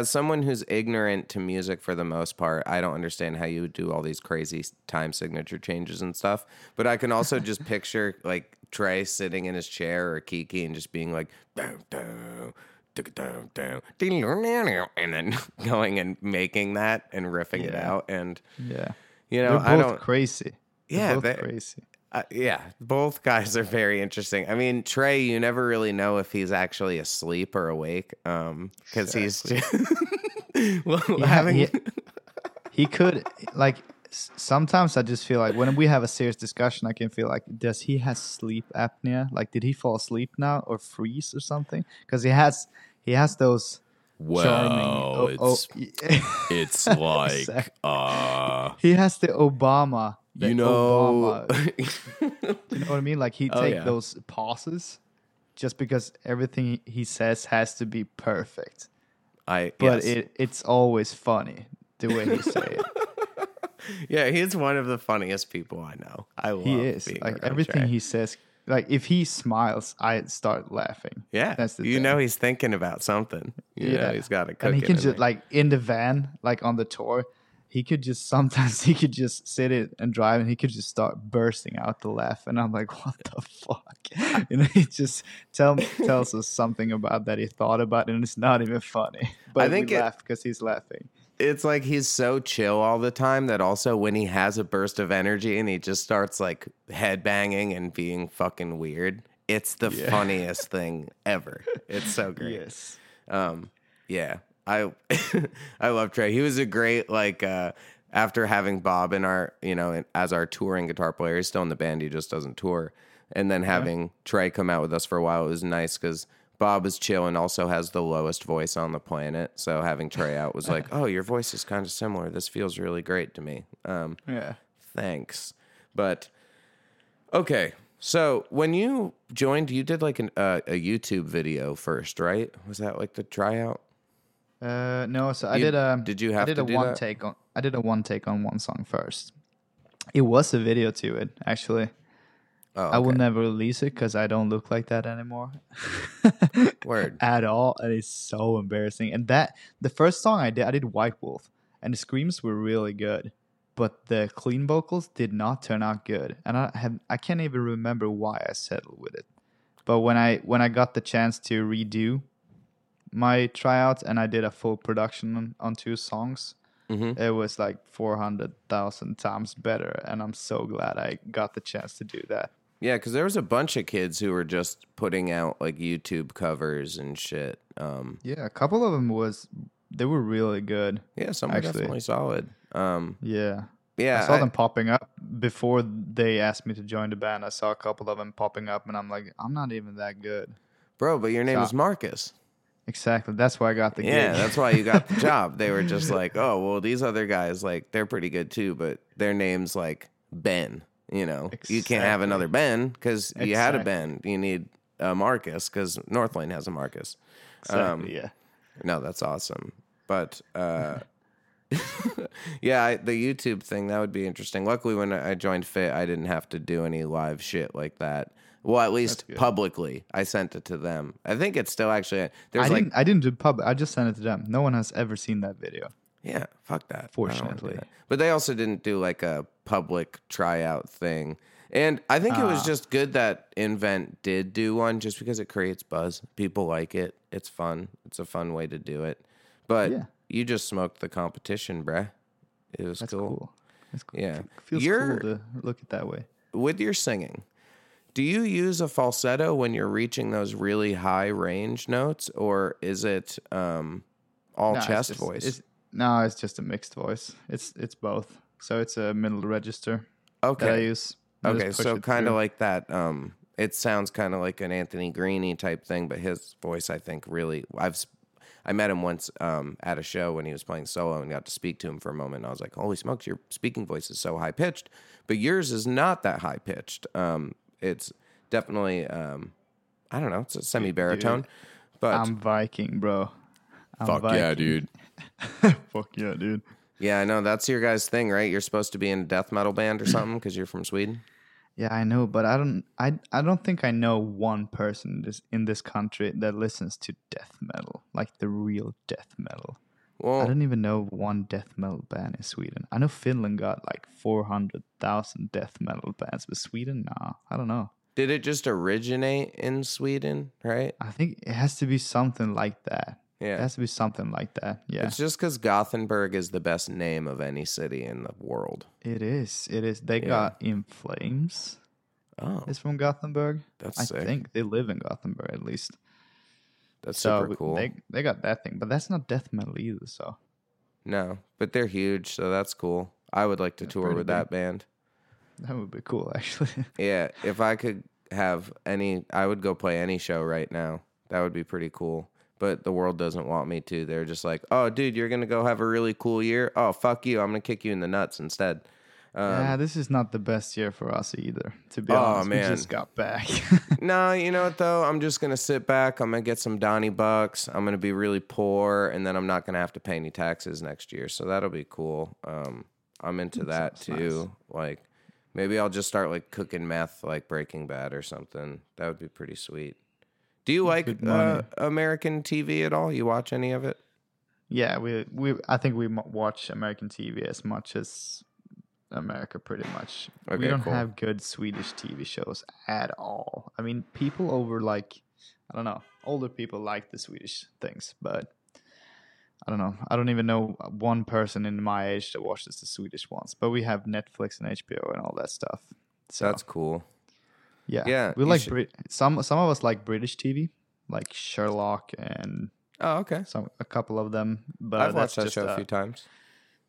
As someone who's ignorant to music for the most part, I don't understand how you would do all these crazy time signature changes and stuff. But I can also just <laughs> picture like Trey sitting in his chair or Kiki and just being like, "Down, down, down, down, dee-dee-dee-dee-dee," and then <laughs> going and making that and riffing it Yeah. out. And Yeah. you know, They're I don't. crazy. They're Yeah, both they- crazy. Uh, yeah, both guys are very interesting. I mean, Trey, you never really know if he's actually asleep or awake, um, because he's <laughs> well Yeah, having. he, he could like sometimes I just feel like when we have a serious discussion, I can feel like does he has sleep apnea? Like did he fall asleep now or freeze or something? Because he has he has those charming. Well, oh, it's oh, <laughs> it's like Exact- uh, he has the Obama. You know, Obama, <laughs> you know what I mean? Like he Oh, take yeah. those pauses just because everything he says has to be perfect. I But yes. it it's always funny the way he say it. <laughs> yeah, he's one of the funniest people I know. I love he is like everything Trey. he says. Like if he smiles, I start laughing. Yeah, that's the you thing. know he's thinking about something. You know he's got to cook and he can just there. like in the van, like on the tour. He could just <laughs> sometimes he could just sit it and drive, and he could just start bursting out the laugh, and I'm like, <laughs> what the fuck? <laughs> And he just tell tells us something about that he thought about, and it's not even funny. But i think we it- laugh because he's laughing. it's like he's so chill all the time that also when he has a burst of energy and he just starts like headbanging and being fucking weird, it's the funniest thing ever. It's so great. Yes. Um, yeah, I <laughs> I love Trey. He was a great like uh, after having Bob in our you know as our touring guitar player. He's still in the band. He just doesn't tour. And then having Trey come out with us for a while it was nice because Bob is chill and also has the lowest voice on the planet. So having Trey out was like, <laughs> oh, your voice is kind of similar. This feels really great to me. Um, Yeah. thanks. But okay, so when you joined, you did like an, uh, a YouTube video first, right? Was that like the tryout? Uh, no, so I did a. did you I did to a do one that? take on. I did a one take on one song first. It was a video to it actually. Oh, I will never release it because I don't look like that anymore <laughs> Word. at all, and it's so embarrassing. And that the first song I did, I did White Wolf, and the screams were really good, but the clean vocals did not turn out good, and I have I can't even remember why I settled with it. But when I when I got the chance to redo my tryouts and I did a full production on, on two songs, Mhm. it was like four hundred thousand times better, and I'm so glad I got the chance to do that. Yeah, because there was a bunch of kids who were just putting out like YouTube covers and shit. Um, Yeah, a couple of them was they were really good. yeah, some were Actually. definitely solid. Um, Yeah. yeah, I saw I- them popping up before they asked me to join the band. I saw a couple of them popping up, and I'm like, I'm not even that good. bro. But your name So- is Marcus. Exactly. That's why I got the Yeah, gig. that's why you got the <laughs> job. They were just like, oh, well, these other guys, like, they're pretty good too, but their name's like Ben. You know, you can't have another Ben because you had a Ben. You need a Marcus because Northlane has a Marcus. Exactly, um, yeah. No, that's awesome. But uh, <laughs> <laughs> yeah, I, the YouTube thing that would be interesting. Luckily, when I joined Fit, I didn't have to do any live shit like that. Well, at least publicly, I sent it to them. I think it's still actually I like didn't. I didn't do public. I just sent it to them. No one has ever seen that video. Yeah, fuck that. I don't wanna do Fortunately. that. But they also didn't do like a public tryout thing. And I think it was Ah. just good that Invent did do one just because it creates buzz. People like it. It's fun. It's a fun way to do it. But Yeah. you just smoked the competition, bruh. It was That's cool. cool. That's cool. Yeah. Fe- Feels You're- cool to look at that way. With your singing, do you use a falsetto when you're reaching those really high range notes or is it um, all No, chest just- voice? it's- no, it's just a mixed voice. It's it's both. So it's a middle register okay. that I use. I Okay, so kind of like that. Um, it sounds kind of like an Anthony Greeny type thing, but his voice, I think, really. I've I met him once um, at a show when he was playing solo and got to speak to him for a moment. And I was like, "Holy smokes, your speaking voice is so high pitched," but yours is not that high pitched. Um, it's definitely, um, I don't know, it's a semi baritone, but I'm Viking, bro. I'm fuck yeah, dude. <laughs> Fuck yeah, dude. Yeah, I know that's your guys' thing, right? You're supposed to be in a death metal band or something because you're from Sweden. Yeah, I know, but I don't. I I don't think I know one person in this in this country that listens to death metal, like the real death metal. I don't even know one death metal band in Sweden. I know Finland got like four hundred thousand death metal bands, but Sweden, nah, I don't know. did it just originate in Sweden, right? I think it has to be something like that. Yeah. It has to be something like that. Yeah, It's just because Gothenburg is the best name of any city in the world. it is. It is. They Yeah. got In Flames. Oh, It's from Gothenburg. that's I sick. think they live in Gothenburg at least. That's so super cool. they they got that thing, but that's not death metal either. So no, but they're huge, so that's cool. I would like to tour with big. that band. that would be cool, <laughs> actually. Yeah, if I could have any, I would go play any show right now. That would be pretty cool. But the world doesn't want me to. They're just like, oh, dude, you're going to go have a really cool year. Oh, fuck you. I'm going to kick you in the nuts instead. Um, yeah, this is not the best year for us either. To be Oh, honest, man. we just got back. <laughs> <laughs> no, you know what, though? I'm just going to sit back. I'm going to get some Donnie Bucks. I'm going to be really poor. And then I'm not going to have to pay any taxes next year. So that'll be cool. Um, I'm into that sounds too. Like, maybe I'll just start like cooking meth, like Breaking Bad or something. That would be pretty sweet. Do you like uh. American TV at all? You watch any of it? yeah, we we I think we watch American TV as much as America, pretty much. Okay, we don't cool. have good Swedish TV shows at all. I mean, people over like I don't know, older people like the Swedish things, but I don't know. I don't even know one person in my age that watches the Swedish ones. But we have Netflix and HBO and all that stuff. So That's cool. yeah, yeah, We like should- Brit- some some of us like British TV, like Sherlock and Oh, okay. some a couple of them. But I've watched that show a uh, few times.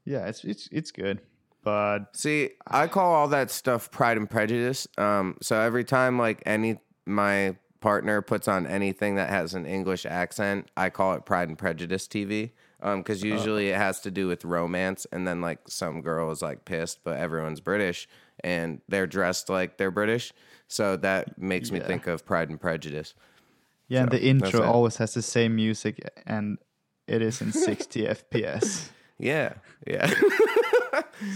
Yeah, it's it's it's good, but See, I call all that stuff Pride and Prejudice. Um, so every time like any my partner puts on anything that has an English accent, I call it Pride and Prejudice TV. Um, because usually it has to do with romance, and then like some girl is like pissed, but everyone's British and they're dressed like they're British, so that makes me think of Pride and Prejudice. yeah, and the intro always has the same music, and it is in 60 <laughs> FPS. Yeah, yeah. <laughs>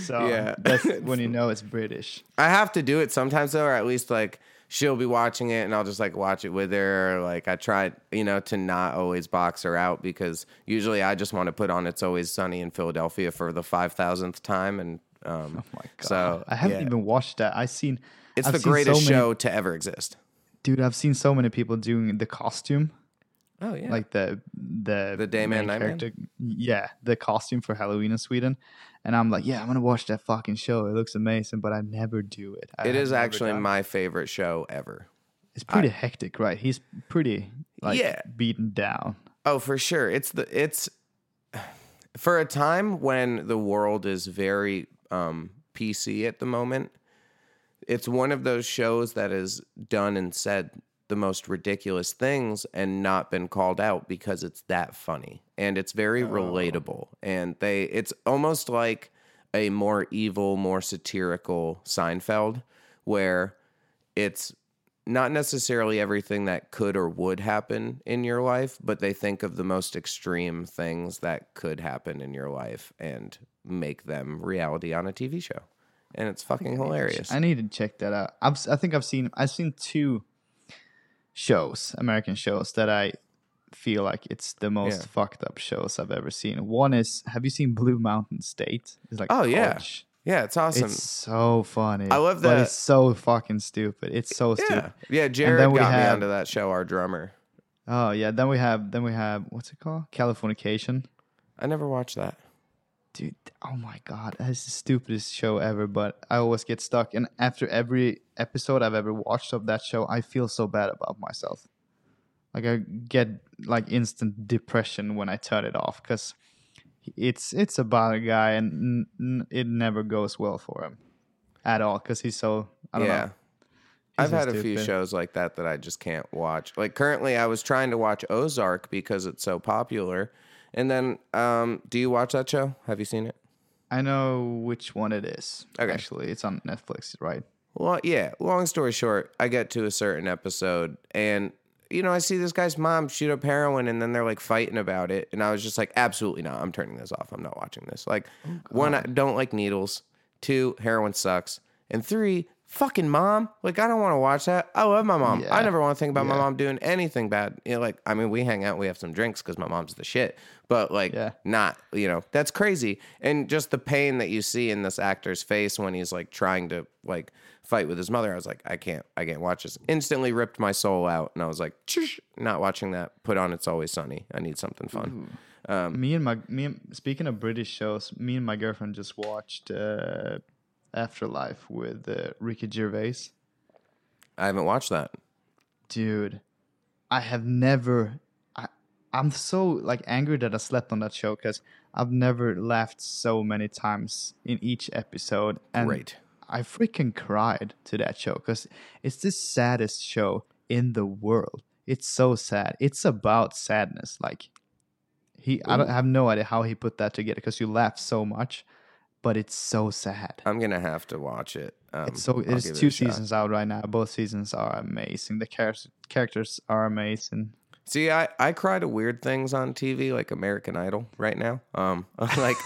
So Yeah. that's <laughs> when you know it's British. I have to do it sometimes though, or at least like she'll be watching it and I'll just like watch it with her. Or, like I try, you know, to not always box her out because usually I just want to put on It's Always Sunny in Philadelphia for the five thousandth time. And um, Oh my god! so I haven't yeah. even watched that. I've seen It's I've the seen so greatest many- show to ever exist. dude. I've seen so many people doing the costume, Oh yeah, like the the The Dayman main Nightman? character. Yeah, the costume for Halloween in Sweden, and I'm like, yeah, I'm gonna watch that fucking show. It looks amazing, but I never do it. I it have is never actually done it. my favorite show ever. It's pretty hectic, right? He's pretty like Yeah. beaten down. Oh, for sure. It's the it's <sighs> for a time when the world is very um, PC at the moment. It's one of those shows that is done and said the most ridiculous things and not been called out because it's that funny and it's very oh. relatable and they it's almost like a more evil, more satirical Seinfeld where it's not necessarily everything that could or would happen in your life, but they think of the most extreme things that could happen in your life and make them reality on a TV show. And it's fucking hilarious. I need to check that out. I've, I think I've seen I've seen two shows, American shows that I feel like it's the most Yeah. fucked up shows I've ever seen. One is Have you seen Blue Mountain State? It's like Oh, yeah. college. Yeah, it's awesome. It's so funny. I love But that- it's so fucking stupid. It's so yeah. stupid. Yeah, Jared then we got me have- onto that show, our drummer. Oh yeah. Then we have then we have what's it called? Californication. I never watched that. Dude oh my god that's the stupidest show ever but i always get stuck and after every episode i've ever watched of that show i feel so bad about myself like i get like instant depression when i turn it off because it's it's about a guy and n- n- it never goes well for him at all because he's so i don't yeah. know I've so had a few shows like that that I just can't watch. Like currently, I was trying to watch Ozark because it's so popular. And then, um, do you watch that show? Have you seen it? i know which one it is Okay. actually it's on netflix right Well, yeah. Long story short, I get to a certain episode, and you know, I see this guy's mom shoot up heroin, and then they're like fighting about it, and I was just like, absolutely not. I'm turning this off. I'm not watching this. Like, one, I don't like needles. Two, heroin sucks. And three, fucking mom. Like I don't want to watch that. I love my mom. I never want to think about my mom doing anything bad. You know, like I mean, we hang out, we have some drinks because my mom's the shit. But like, Yeah. not you know, that's crazy. And just the pain that you see in this actor's face when he's like trying to like fight with his mother. I was like, I can't, I can't watch this. Instantly ripped my soul out, and I was like, "Tsh, not watching that. Put on It's Always Sunny. I need something fun. Um, me and my me and, speaking of British shows, me and my girlfriend just watched uh, Afterlife with uh, Ricky Gervais. I haven't watched that. Dude, I have never. I I'm so like angry that I slept on that show because I've never laughed so many times in each episode. And Great. I freaking cried to that show because it's the saddest show in the world. It's so sad. It's about sadness. Like he, I don't I have no idea how he put that together because you laugh so much, but it's so sad. I'm gonna have to watch it. Um, It's so there's give it two shot. seasons out right now. Both seasons are amazing. The characters characters are amazing. See, I, I cry to weird things on TV, like American Idol right now. Um, <laughs> like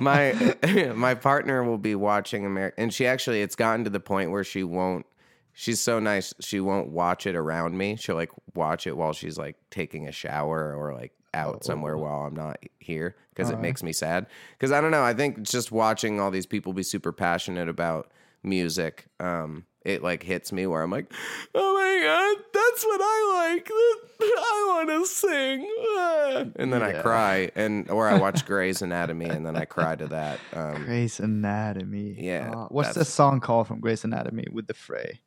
my <laughs> my partner will be watching American, and she actually it's gotten to the point where she won't. She's so nice, she won't watch it around me. She'll like watch it while she's like taking a shower or like out somewhere while I'm not here because it makes me sad. Because I don't know, I think just watching all these people be super passionate about music, um, it like hits me where I'm like, oh my god, that's what I like. <laughs> I want to sing, Ah. and then I cry, and or I <laughs> watch Grey's Anatomy, and then I cry to that. Um, Grey's Anatomy. Yeah, Uh, what's the song called from Grey's Anatomy with the fray?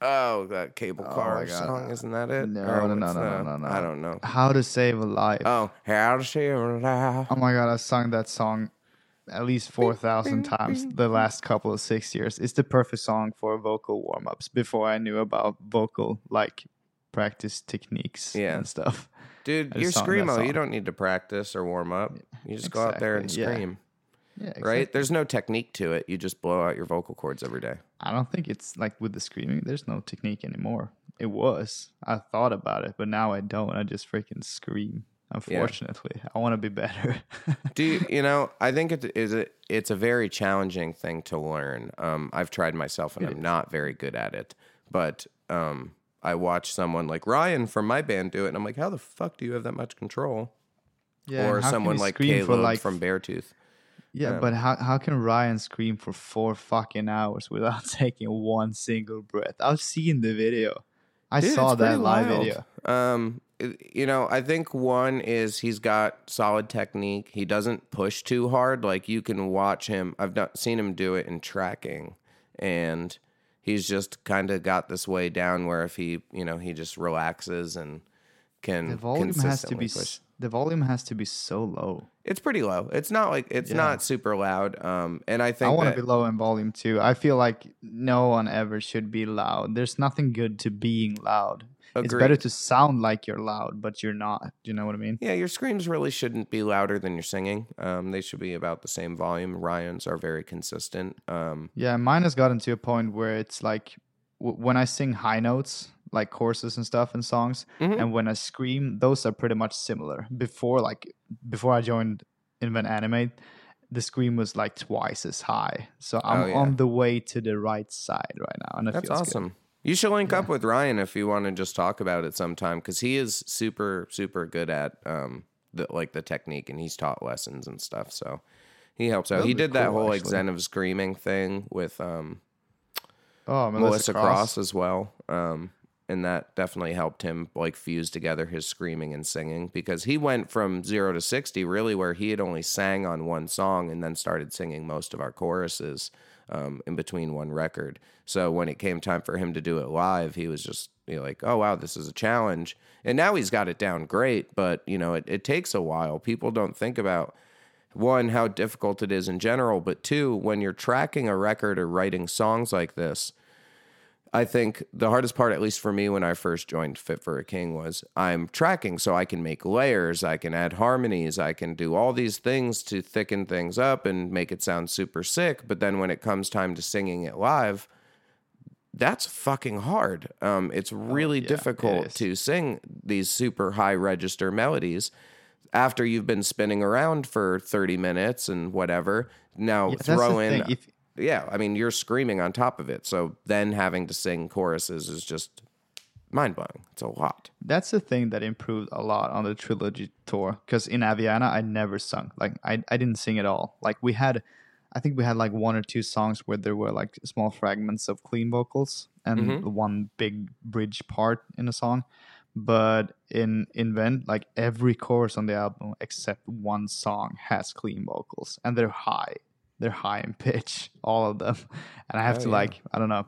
Oh, that cable Oh car song, isn't that it? No, Or no, no, no, no, the- no, no. I don't know. How to Save a Life. Oh, how to say it loud. Oh my god, I've sung that song at least 4,000 times the last couple of six years. It's the perfect song for vocal warm ups before I knew about vocal like practice techniques Yeah. and stuff. Dude, you're just sung that screamo. You don't need to practice or warm up. You just go out there and exactly, yeah. Yeah, right? There's no technique to it. You just blow out your vocal cords every day. I don't think it's like with the screaming, there's no technique anymore. It was. I thought about it, but now I don't. I just freaking scream. Unfortunately, I want to be better. <laughs> Do you, you know? I think it is a it's a very challenging thing to learn. Um, I've tried myself and I'm not very good at it. But um, I watch someone like Ryan from my band do it, and I'm like, how the fuck do you have that much control? yeah, or and how can someone like Caleb from Beartooth. Yeah, but how how can Ryan scream for four fucking hours without <laughs> taking one single breath? I've seen the video. I Dude, saw that live wild. video. Um, you know, I think one is he's got solid technique. He doesn't push too hard. Like you can watch him. I've not seen him do it in tracking, and he's just kind of got this way down where if he, you know, he just relaxes and can The volume has to be push. The volume has to be so low. It's pretty low. It's not like it's Yeah. not super loud. Um, and I think I want to be low in volume too. I feel like no one ever should be loud. There's nothing good to being loud. It's better to sound like you're loud, but you're not. Do you know what I mean? Yeah, your screams really shouldn't be louder than your singing. Um, they should be about the same volume. Ryan's are very consistent. Um, Yeah, mine has gotten to a point where it's like w- when I sing high notes, like choruses and stuff and songs, Mhm. and when I scream, those are pretty much similar. Before, like before I joined Invent Animate, the scream was like twice as high. So I'm Oh, yeah. on the way to the right side right now, and it That's feels good. awesome. You should link up with Ryan if you want to just talk about it sometime because he is super, super good at um, the like the technique and he's taught lessons and stuff. So he helps out. That'd he did that whole like actually. Of Screaming thing with um, Oh, Melissa, Melissa, Cross. as well. Um, and that definitely helped him like fuse together his screaming and singing because he went from zero to 60 really where he had only sang on one song and then started singing most of our choruses um, in between one record. So when it came time for him to do it live, he was just you know, like, oh, wow, this is a challenge. And now he's got it down great, but you know, it, it takes a while. People don't think about one, how difficult it is in general, but two, when you're tracking a record or writing songs like this, I think the hardest part, at least for me when I first joined Fit for a King, was I'm tracking so I can make layers, I can add harmonies, I can do all these things to thicken things up and make it sound super sick. But then when it comes time to singing it live, that's fucking hard. Um, it's really Oh, yeah, difficult is. to sing these super high register melodies after you've been spinning around for 30 minutes and whatever. Now Yeah, throw in. If yeah, I mean, you're screaming on top of it. So then having to sing choruses is just mind blowing. It's a lot. That's the thing that improved a lot on the trilogy tour. Because in Aviana, I never sung. Like I, I didn't sing at all. Like we had, I think we had like one or two songs where there were like small fragments of clean vocals and Mhm. one big bridge part in a song. But in Invent, like every chorus on the album except one song has clean vocals, and they're high. They're high in pitch, all of them. And I have Oh, to yeah. like, I don't know.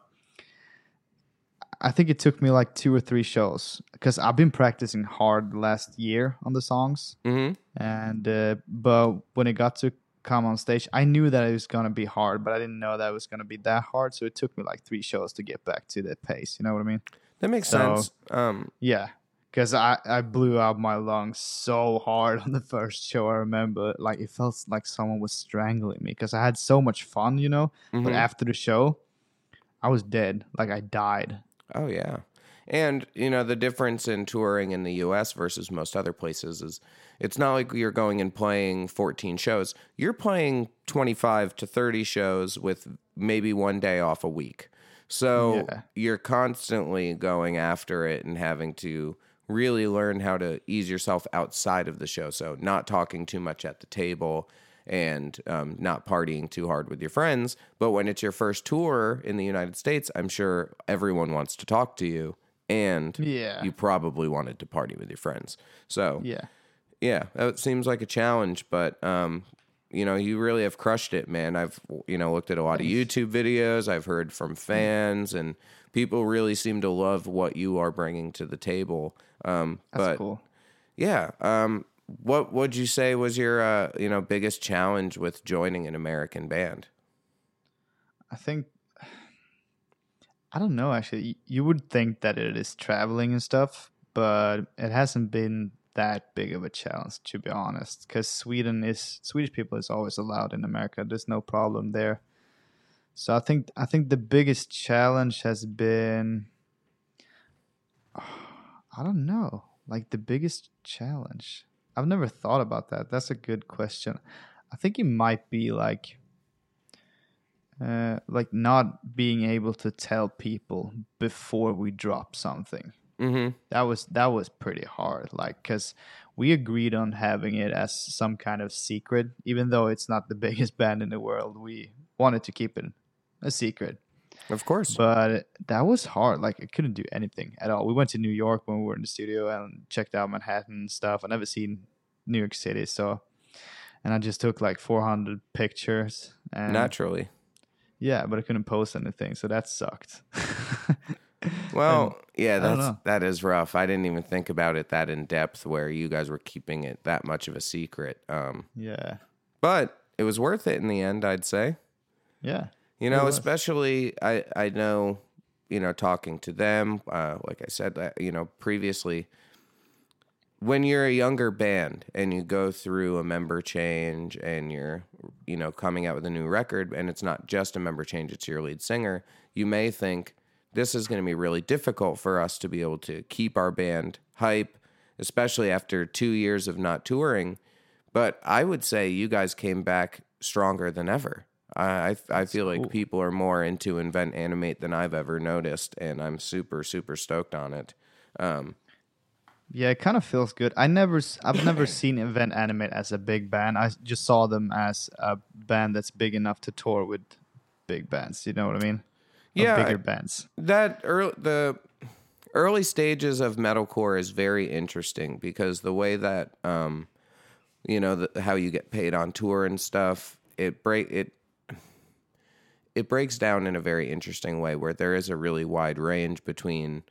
I think it took me like two or three shows because I've been practicing hard last year on the songs, hmm and uh, but when it got to come on stage, I knew that it was gonna be hard, but I didn't know that it was gonna be that hard. So it took me like three shows to get back to that pace. You know what I mean? That makes So- sense. Um, Yeah, because I I blew out my lungs so hard on the first show. I remember like it felt like someone was strangling me because I had so much fun, you know. But mhm. after the show, I was dead. Like I died. Oh yeah. And you know the difference in touring in the US versus most other places is it's not like you're going and playing 14 shows. You're playing 25 to 30 shows with maybe one day off a week. So Yeah. you're constantly going after it and having to really learn how to ease yourself outside of the show. So not talking too much at the table and um, not partying too hard with your friends. But when it's your first tour in the United States, I'm sure everyone wants to talk to you, and Yeah. you probably wanted to party with your friends. So Yeah. yeah, that seems like a challenge, but um, you know, you really have crushed it, man. I've you know looked at a lot of YouTube videos. I've heard from fans, and people really seem to love what you are bringing to the table. Um, That's but cool. yeah, um, what would you say was your uh, you know biggest challenge with joining an American band? I think <sighs> I don't know actually. You would think that it is traveling and stuff, but it hasn't been that big of a challenge to be honest. Because Sweden is Swedish people is always allowed in America. There's no problem there. So I think I think the biggest challenge has been I don't know. Like the biggest challenge. I've never thought about that. That's a good question. I think it might be like uh, like not being able to tell people before we drop something. Mm-hmm. That was that was pretty hard. Like because we agreed on having it as some kind of secret, even though it's not the <laughs> biggest band in the world. We wanted to keep it a secret, Of course. but that was hard. Like I couldn't do anything at all. We went to New York when we were in the studio and checked out Manhattan and stuff. I never seen New York City, so and I just took like 400 pictures and Naturally. yeah, but I couldn't post anything, so that sucked. <laughs> Well, yeah, don't that's that is rough. I didn't even think about it that in depth where you guys were keeping it that much of a secret. Um, yeah, but it was worth it in the end, I'd say. yeah, You know, especially I I know, you know, talking to them, uh, like I said that you know previously, when you're a younger band and you go through a member change and you're you know coming out with a new record and it's not just a member change, it's your lead singer, you may think this is going to be really difficult for us to be able to keep our band hype, especially after two years of not touring. But I would say you guys came back stronger than ever. I I, I feel cool. like people are more into invent animate than I've ever noticed, and I'm super super stoked on it. Um, yeah. It kind of feels good. I never, I've never <coughs> seen Invent Animate as a big band. I just saw them as a band that's big enough to tour with big bands. You know what I mean? Or Yeah, bigger I- bands. that early the early stages of metalcore is very interesting because the way that um, you know the, how you get paid on tour and stuff it break it it breaks down in a very interesting way where there is a really wide range between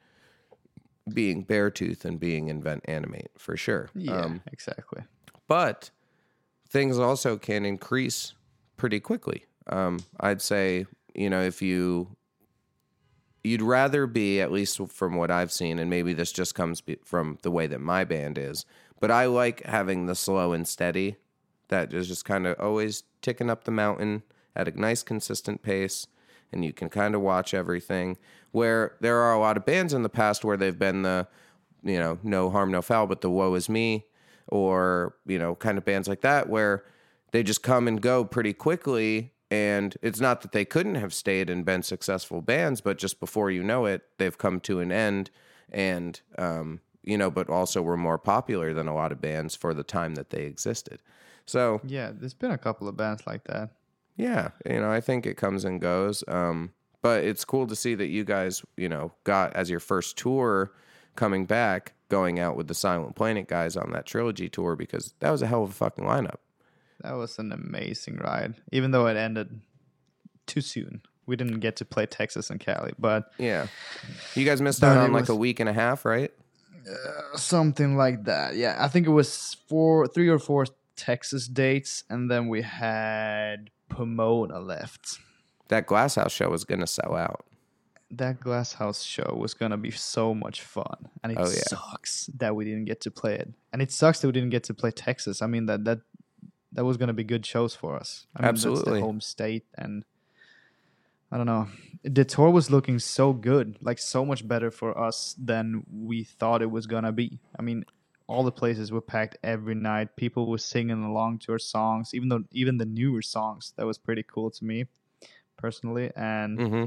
being Beartooth and being Invent Animate for sure. Yeah, Um, exactly. but things also can increase pretty quickly. Um, I'd say, you know, if you you'd rather be at least from what I've seen, and maybe this just comes be- from the way that my band is, but I like having the slow and steady that is just kind of always ticking up the mountain at a nice consistent pace and you can kind of watch everything where there are a lot of bands in the past where they've been the you know no harm no foul but the woe is me or you know kind of bands like that where they just come and go pretty quickly and it's not that they couldn't have stayed and been successful bands, but just before you know it, they've come to an end, and um, you know, but also were more popular than a lot of bands for the time that they existed. So Yeah, there's been a couple of bands like that. Yeah, you know, I think it comes and goes. Um, but it's cool to see that you guys, you know, got as your first tour coming back, going out with the Silent Planet guys on that trilogy tour because that was a hell of a fucking lineup. That was an amazing ride, even though it ended too soon. We didn't get to play Texas and Cali, but Yeah. You guys missed out on like a week and a half, right? something like that. Yeah, I think it was four, three or four Texas dates, and then we had Pomona left. That Glass House show was going to sell out. That Glass House show was gonna be so much fun, and it Oh, yeah. sucks that we didn't get to play it, and it sucks that we didn't get to play Texas. I mean that that that was gonna be good shows for us. I mean, Absolutely. the home state, and I don't know. The tour was looking so good, like so much better for us than we thought it was gonna be. I mean, all the places were packed every night. People were singing along to our songs, even though even the newer songs. That was pretty cool to me, personally, and. hmm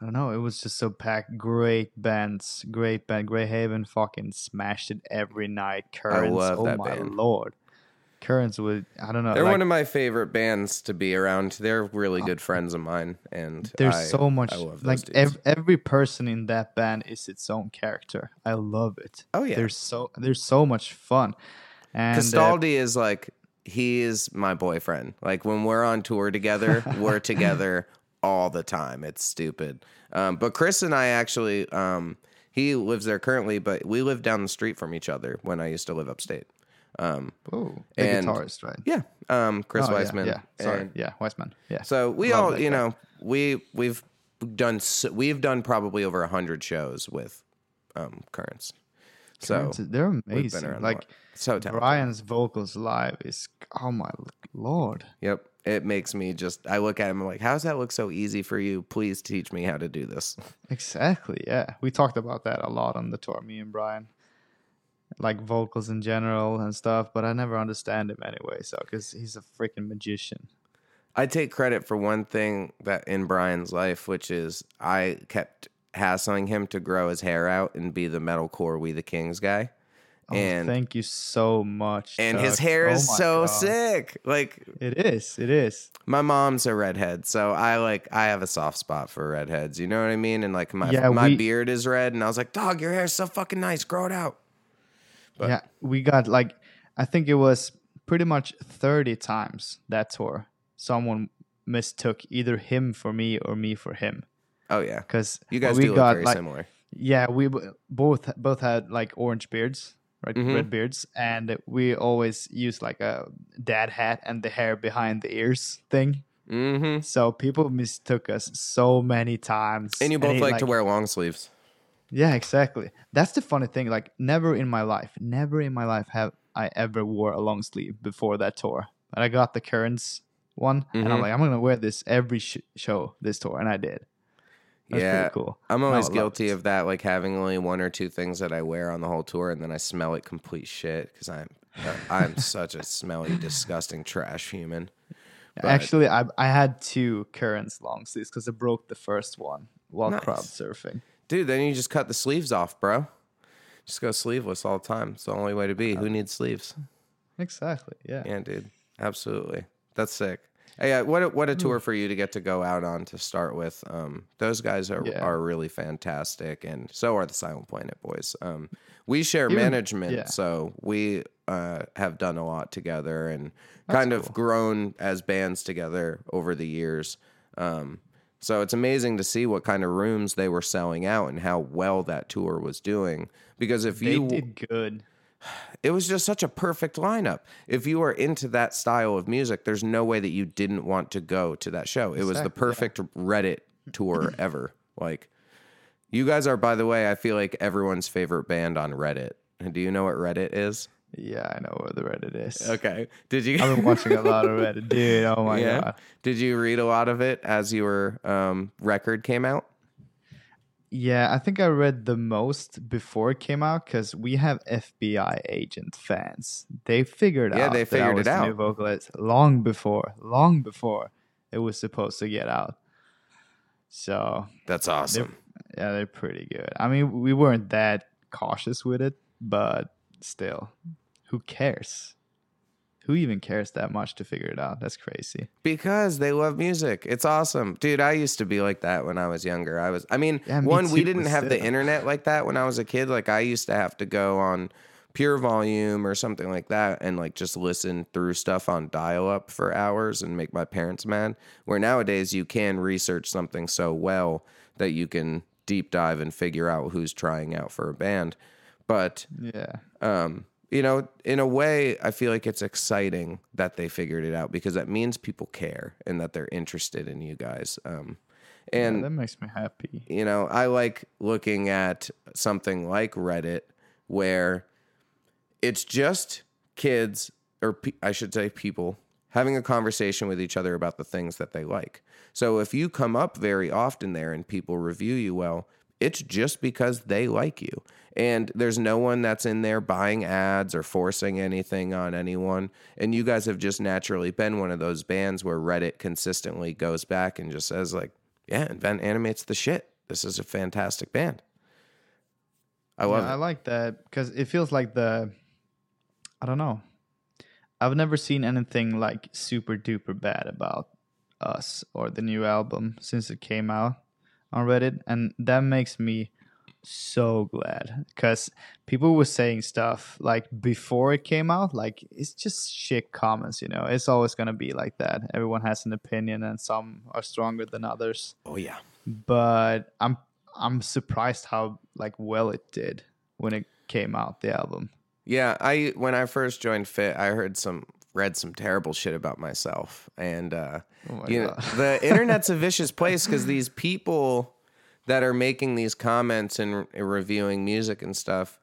I don't know. It was just so packed. Great bands, great band. Greyhaven fucking smashed it every night. Currents, love oh my band. lord. Currents would I don't know. They're like, one of my favorite bands to be around. They're really good friends of mine, and there's I- so much like ev- every person in that band is its own character. I love it. Oh, yeah. There's so there's so much fun. And uh, Castaldi is like he is my boyfriend. Like when we're on tour together, we're <laughs> together all the time. It's stupid. Um, but Chris and I actually, um, he lives there currently, but we lived down the street from each other when I used to live upstate. Um, oh, the and- guitarist, right? yeah, um, Chris Oh, Wiseman. Yeah, sorry. And yeah, Wiseman. Yeah. So we Love all, you guy. know, we we've done s- we've done probably over a hundred shows with um, Currents. So Currents, they're amazing. Like so talented. Brian's vocals live is oh my lord. Yep. It makes me just, I look at him I'm like, how's that look so easy for you? Please teach me how to do this. <laughs> Exactly. Yeah, we talked about that a lot on the tour, me and Brian, like vocals in general and stuff. But I never understand him anyway, so because he's a freaking magician. I take credit for one thing that in Brian's life, which is I kept hassling him to grow his hair out and be the metalcore We the Kings guy. Oh, and thank you so much. and his hair Oh is so God. sick. Like It is. It is. my mom's a redhead, so I like I have a soft spot for redheads. You know what I mean? And like my Yeah, my we- beard is red, and I was like, dog, your hair's so fucking nice. Grow it out. But- yeah, we got like I think it was pretty much thirty times that tour. Someone mistook either him for me or me for him Oh yeah, because you guys we do got very like similar. Yeah, we both both had like orange beards, right? Mhm. Red beards, and we always used like a dad hat and the hair behind the ears thing. Mm-hmm. So people mistook us so many times. And you both it, like, to wear long sleeves. Yeah, exactly. That's the funny thing. Like, never in my life, never in my life have I ever wore a long sleeve before that tour. And I got the Currents one, and I'm Mhm. like, I'm gonna wear this every sh- show this tour, and I did. That's yeah, pretty cool. I'm always guilty of that, like having only one or two things that I wear on the whole tour, and then I smell it complete shit because I'm uh, I'm <laughs> such a smelly, disgusting trash human. But- Actually, I I had two currents long sleeves because I broke the first one while Nice. crowd surfing. Dude, then you just cut the sleeves off, bro. Just go sleeveless all the time. It's the only way to be. Who needs sleeves? Exactly. Yeah. Yeah, dude. Absolutely. That's sick. Hey, uh, what a, what a Hmm. tour for you to get to go out on to start with. Um, those guys are Yeah. are really fantastic, and so are the Silent Planet boys. Um, we share Even- management, yeah. so we uh, have done a lot together and kind of cool. grown as bands together over the years. Um, so it's amazing to see what kind of rooms they were selling out and how well that tour was doing. Because if They you did good. <sighs> it was just such a perfect lineup. If you are into that style of music, there's no way that you didn't want to go to that show. It was the Exactly, yeah. perfect Reddit <clears throat> tour ever. Like, you guys are, by the way, I feel like everyone's favorite band on Reddit. Do you know what Reddit is? Yeah, I know where the Reddit is. Okay. Did you? I've been watching a lot of Reddit, <laughs> dude. Oh my yeah. god. Did you read a lot of it as your um, record came out? Yeah, I think I read the most before it came out because we have FBI agent fans. They figured Yeah, out. they that I figured it out. New vocalist long before, long before it was supposed to get out. So That's awesome. yeah, they're pretty good. I mean, we weren't that cautious with it, but still, who cares? Who even cares that much to figure it out? That's crazy. Because they love music. It's awesome. Dude, I used to be like that when I was younger. I was I mean, Yeah, me one we didn't have the internet like that when I was a kid. Like I used to have to go on PureVolume or something like that and like just listen through stuff on dial up for hours and make my parents mad. Where nowadays you can research something so well that you can deep dive and figure out who's trying out for a band. But Yeah. um, you know, in a way, I feel like it's exciting that they figured it out because that means people care and that they're interested in you guys. Um, Yeah, and that makes me happy. you know, I like looking at something like Reddit where it's just kids, or pe- I should say, people having a conversation with each other about the things that they like. So if you come up very often there and people review you well, it's just because they like you. And there's no one that's in there buying ads or forcing anything on anyone. And you guys have just naturally been one of those bands where Reddit consistently goes back and just says, like, yeah, Invent animates the shit. This is a fantastic band. I love Yeah, I like that because it feels like the. I don't know. I've never seen anything like super duper bad about us or the new album since it came out on Reddit, and that makes me so glad because people were saying stuff like before it came out, like it's just shit comments, you know. It's always gonna be like that. Everyone has an opinion, and some are stronger than others oh, yeah. but I'm I'm surprised how like well it did when it came out the album. Yeah, I when I first joined Fit, I heard some read some terrible shit about myself, and uh, Oh my you know, the <laughs> internet's a vicious place because these people that are making these comments and re- reviewing music and stuff,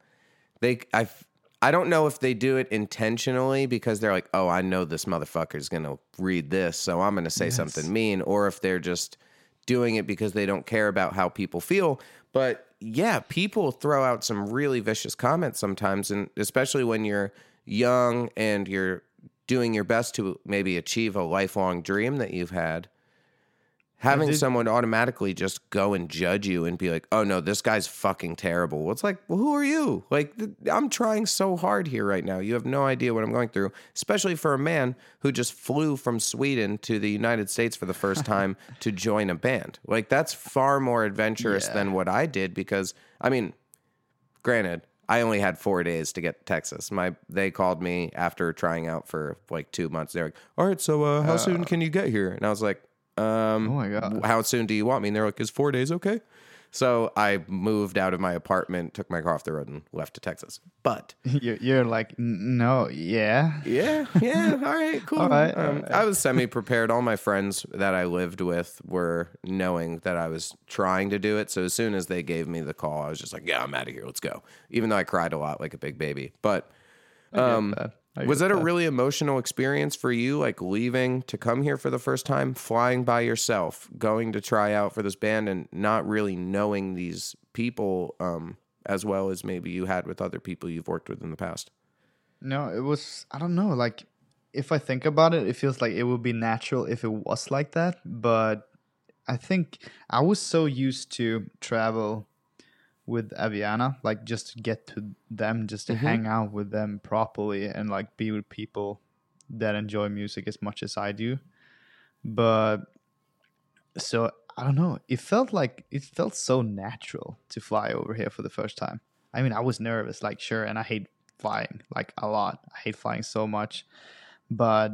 they I I don't know if they do it intentionally because they're like, oh, I know this motherfucker's gonna read this, so I'm gonna say something mean, or if they're just doing it because they don't care about how people feel. But yeah, people throw out some really vicious comments sometimes, and especially when you're young and you're doing your best to maybe achieve a lifelong dream that you've had. Having did- someone automatically just go and judge you and be like, "Oh no, this guy's fucking terrible." Well, it's like, well, who are you? Like, th- I'm trying so hard here right now. You have no idea what I'm going through, especially for a man who just flew from Sweden to the United States for the first <laughs> time to join a band. Like, that's far more adventurous Yeah. than what I did because, I mean, granted, I only had four days to get to Texas. My they called me after trying out for like two months. They're like, "All right, so uh, how soon can you get here?" And I was like, um, Oh my god. how soon do you want me? And they're like, is four days okay? So I moved out of my apartment, took my car off the road, and left to Texas. But <laughs> You're, you're like no, yeah. yeah, yeah, all right, <laughs> cool. All right, um, all right. I was semi prepared. All my friends that I lived with were knowing that I was trying to do it. So as soon as they gave me the call, I was just like, yeah, I'm out of here. Let's go. Even though I cried a lot like a big baby. But um. I was get that a really emotional experience for you, like leaving to come here for the first time, flying by yourself, going to try out for this band, and not really knowing these people um, as well as maybe you had with other people you've worked with in the past? No, it was I don't know, like if I think about it, it feels like it would be natural if it was like that, but I think I was so used to travel with Aviana, like just to get to them, just to mm-hmm. hang out with them properly and like be with people that enjoy music as much as I do. But so I don't know, it felt like it felt so natural to fly over here for the first time. I mean, I was nervous, like sure, and I hate flying like a lot. I hate flying so much, but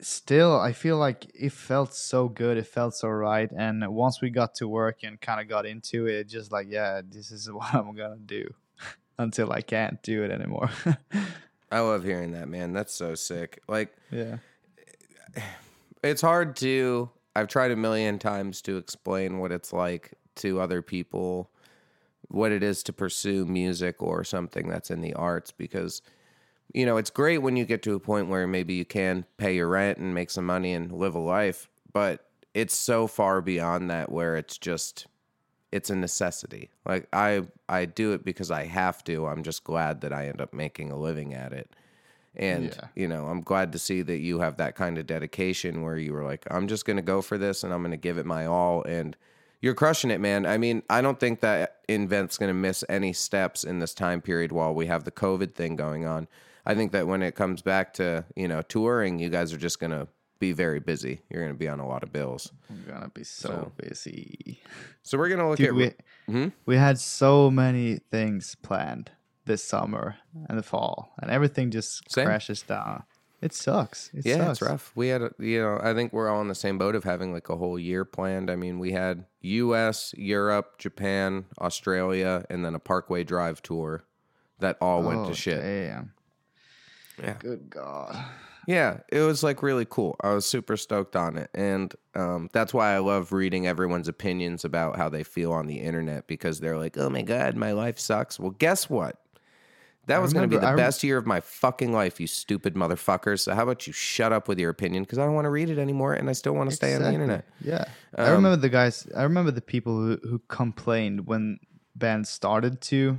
still, I feel like it felt so good. It felt so right. And once we got to work and kind of got into it, just like, yeah, this is <laughs> what I'm gonna do <laughs> until I can't do it anymore. <laughs> I love hearing that, man. That's so sick. Like, yeah, <sighs> it's hard to I've tried a million times to explain what it's like to other people what it is to pursue music or something that's in the arts because you know it's great when you get to a point where maybe you can pay your rent and make some money and live a life but it's so far beyond that where it's just it's a necessity like i i do it because i have to i'm just glad that i end up making a living at it And Yeah. you know, I'm glad to see that you have that kind of dedication where you were like, I'm just going to go for this and I'm going to give it my all. And you're crushing it, man. I mean, I don't think that Invent's going to miss any steps in this time period while we have the COVID thing going on. I think that when it comes back to you know touring, you guys are just going to be very busy. You're going to be on a lot of bills. I'm gonna be so, So- busy. So we're going to look Dude, at we, Hmm? we had so many things planned this summer and the fall, and everything just Same. crashes down. It sucks. It yeah, sucks. it's rough. We had, a, you know, I think we're all in the same boat of having like a whole year planned. I mean, we had U.S., Europe, Japan, Australia, and then a Parkway Drive tour that all went Oh, to shit. Damn. Yeah. Good God. Yeah, it was like really cool. I was super stoked on it, and um, that's why I love reading everyone's opinions about how they feel on the internet because they're like, "Oh my god, my life sucks." Well, guess what? That I was going to be the I best year of my fucking life, you stupid motherfuckers. So how about you shut up with your opinion because I don't want to read it anymore, and I still want to stay on the internet. Yeah. I Um, remember the guys, I remember the people who, who complained when bands started to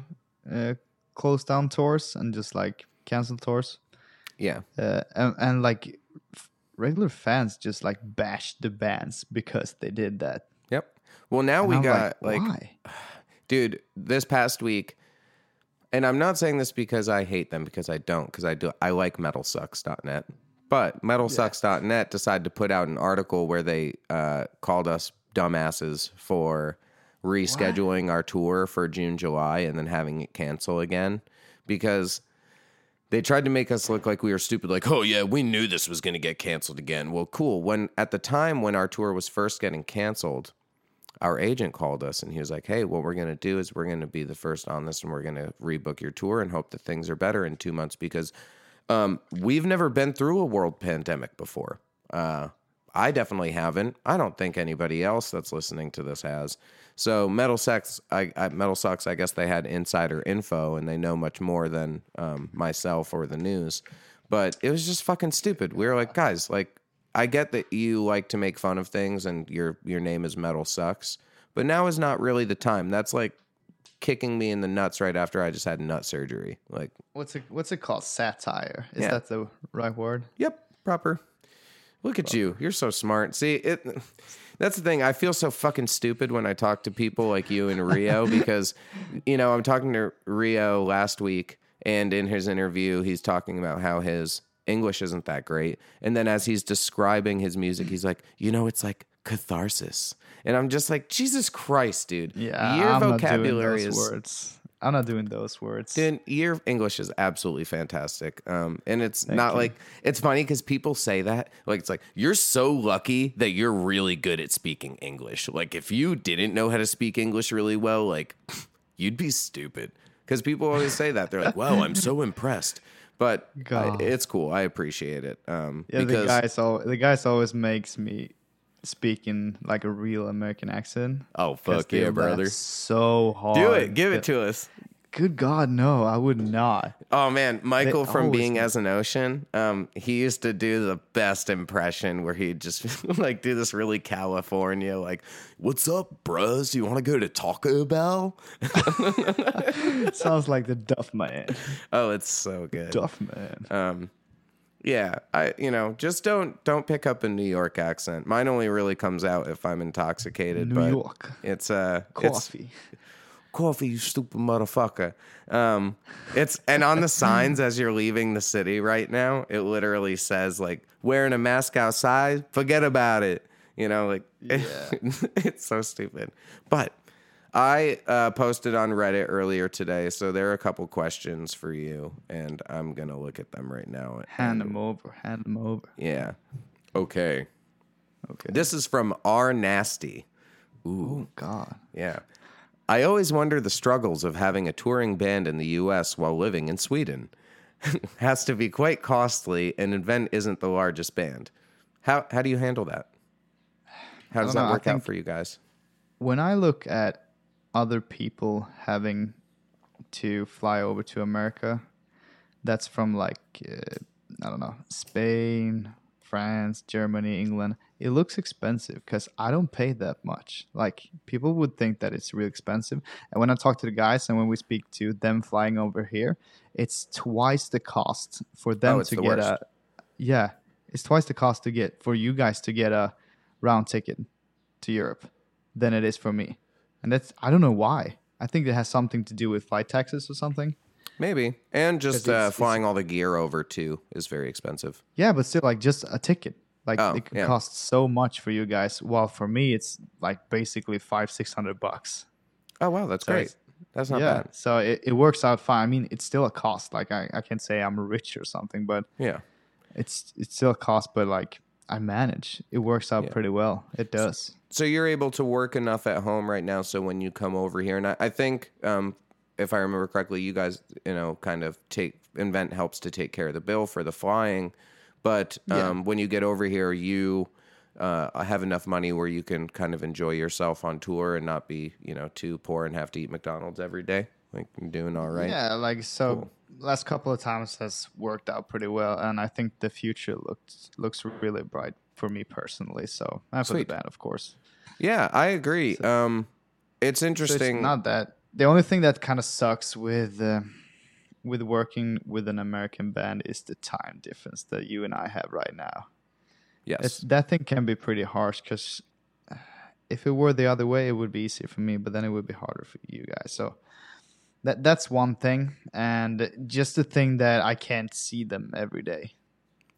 uh, close down tours and just like cancel tours. Yeah, Uh, and, and like regular fans just like bashed the bands because they did that. yep. Well, now And we I'm got like, like <sighs> dude this past week and i'm not saying this because i hate them because i don't because i do i like metalsucks.net but metalsucks.net decided to put out an article where they uh, called us dumbasses for rescheduling our tour for june july and then having it cancel again because they tried to make us look like we were stupid like oh yeah we knew this was going to get canceled again well cool when at the time when our tour was first getting canceled our agent called us and he was like, Hey, what we're going to do is we're going to be the first on this and we're going to rebook your tour and hope that things are better in two months because um, we've never been through a world pandemic before. Uh, I definitely haven't. I don't think anybody else that's listening to this has. So Metal Sex, I, I Metal Sucks, I guess they had insider info and they know much more than um, myself or the news. But it was just fucking stupid. We were like, guys, like I get that you like to make fun of things and your your name is Metal Sucks, but now is not really the time. That's like kicking me in the nuts right after I just had nut surgery. Like, What's it, what's it called? Satire. Is Yeah. that the right word? yep, proper. Look at you. You're so smart. See, it that's the thing. I feel so fucking stupid when I talk to people like you and Rio <laughs> because you know, I'm talking to Rio last week and in his interview he's talking about how his English isn't that great. And then as he's describing his music, he's like, "You know, it's like catharsis." And I'm just like, "Jesus Christ, dude. Yeah. Your I'm vocabulary not doing those is words. I'm not doing those words. Your English is absolutely fantastic. Um, and it's not you. like it's funny because people say that like it's like you're so lucky that you're really good at speaking English. Like if you didn't know how to speak English really well, like <laughs> you'd be stupid. Because people always say that they're like, "Wow, I'm so <laughs> impressed." But I, it's cool. I appreciate it. Um, Yeah, because the guys al- the guys always makes me speak in like a real American accent. Oh fuck yeah, brother, So hard. do it. Give it to us. Good God, no, I would not. Oh man, Michael They from Being do. as an Ocean, um, he used to do the best impression where he'd just <laughs> like do this really California, like, "What's up, bros? You want to go to Taco Bell?" <laughs> Sounds like the Duff Man. Oh, it's so good. Duff Man. Um, yeah, I you know just don't don't pick up a New York accent. Mine only really comes out if I'm intoxicated. New but York. It's uh, it's- Coffee. coffee, you stupid motherfucker. Um, it's and on the signs as you're leaving the city right now, it literally says like wearing a mask outside, forget about it. You know, like <laughs> it's so stupid. But I uh, posted on Reddit earlier today, so there are a couple questions for you, and I'm gonna look at them right now. Hand them over. Hand them over. Yeah. Okay. Okay. This is from R Nasty. oh God. Yeah. I always wonder the struggles of having a touring band in the US while living in Sweden. <laughs> Has to be quite costly, and Invent isn't the largest band. How how do you handle that? How does that know, work out for you guys? When I look at other people having to fly over to America, that's from like uh, I don't know Spain, France, Germany, England, it looks expensive because I don't pay that much. Like people would think that it's really expensive. And when I talk to the guys and when we speak to them flying over here, it's twice the cost for them Oh, to the get worst. a yeah, it's twice the cost to get for you guys to get a round ticket to Europe than it is for me. And that's I don't know why. I think it has something to do with flight taxes or something. Maybe. And just uh, it's- flying all the gear over too is very expensive. Yeah, but still, like just a ticket, like Oh, it could yeah. cost so much for you guys. While for me, it's like basically five, six hundred bucks. Oh wow, that's So great. That's not yeah, bad. so it, it works out fine. I mean, it's still a cost. Like I, I can't say I'm rich or something, but Yeah. it's it's still a cost. But like I manage, it works out Yeah. pretty well. It does. So you're able to work enough at home right now. So when you come over here, and I, I think, um, if I remember correctly, you guys, you know, kind of take invent helps to take care of the bill for the flying. But Yeah. um, when you get over here, you uh, have enough money where you can kind of enjoy yourself on tour and not be, you know, too poor and have to eat McDonald's every day. Like you're doing all right. Yeah, like so. Cool. Last couple of times has worked out pretty well, and I think the future looks looks really bright for me personally. So and for the band, of course. Yeah, I agree. um, it's So interesting. It's not that. The only thing that kind of sucks with uh, with working with an American band is the time difference that you and I have right now. yes. It's, that thing can be pretty harsh because if it were the other way, it would be easier for me, but then it would be harder for you guys. So that that's one thing, and just the thing that I can't see them every day.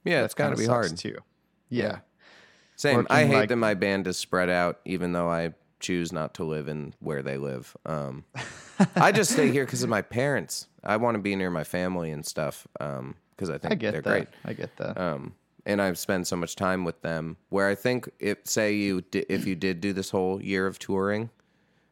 yeah, That it's got to be hard. too. Yeah. Same. working I hate like- that my band is spread out, even though I choose not to live in where they live. Um, <laughs> I just stay here because of my parents. I want to be near my family and stuff because I think I get they're that. great. I get that. Um, and I've spent so much time with them. Where I think, if say you di- if you did do this whole year of touring,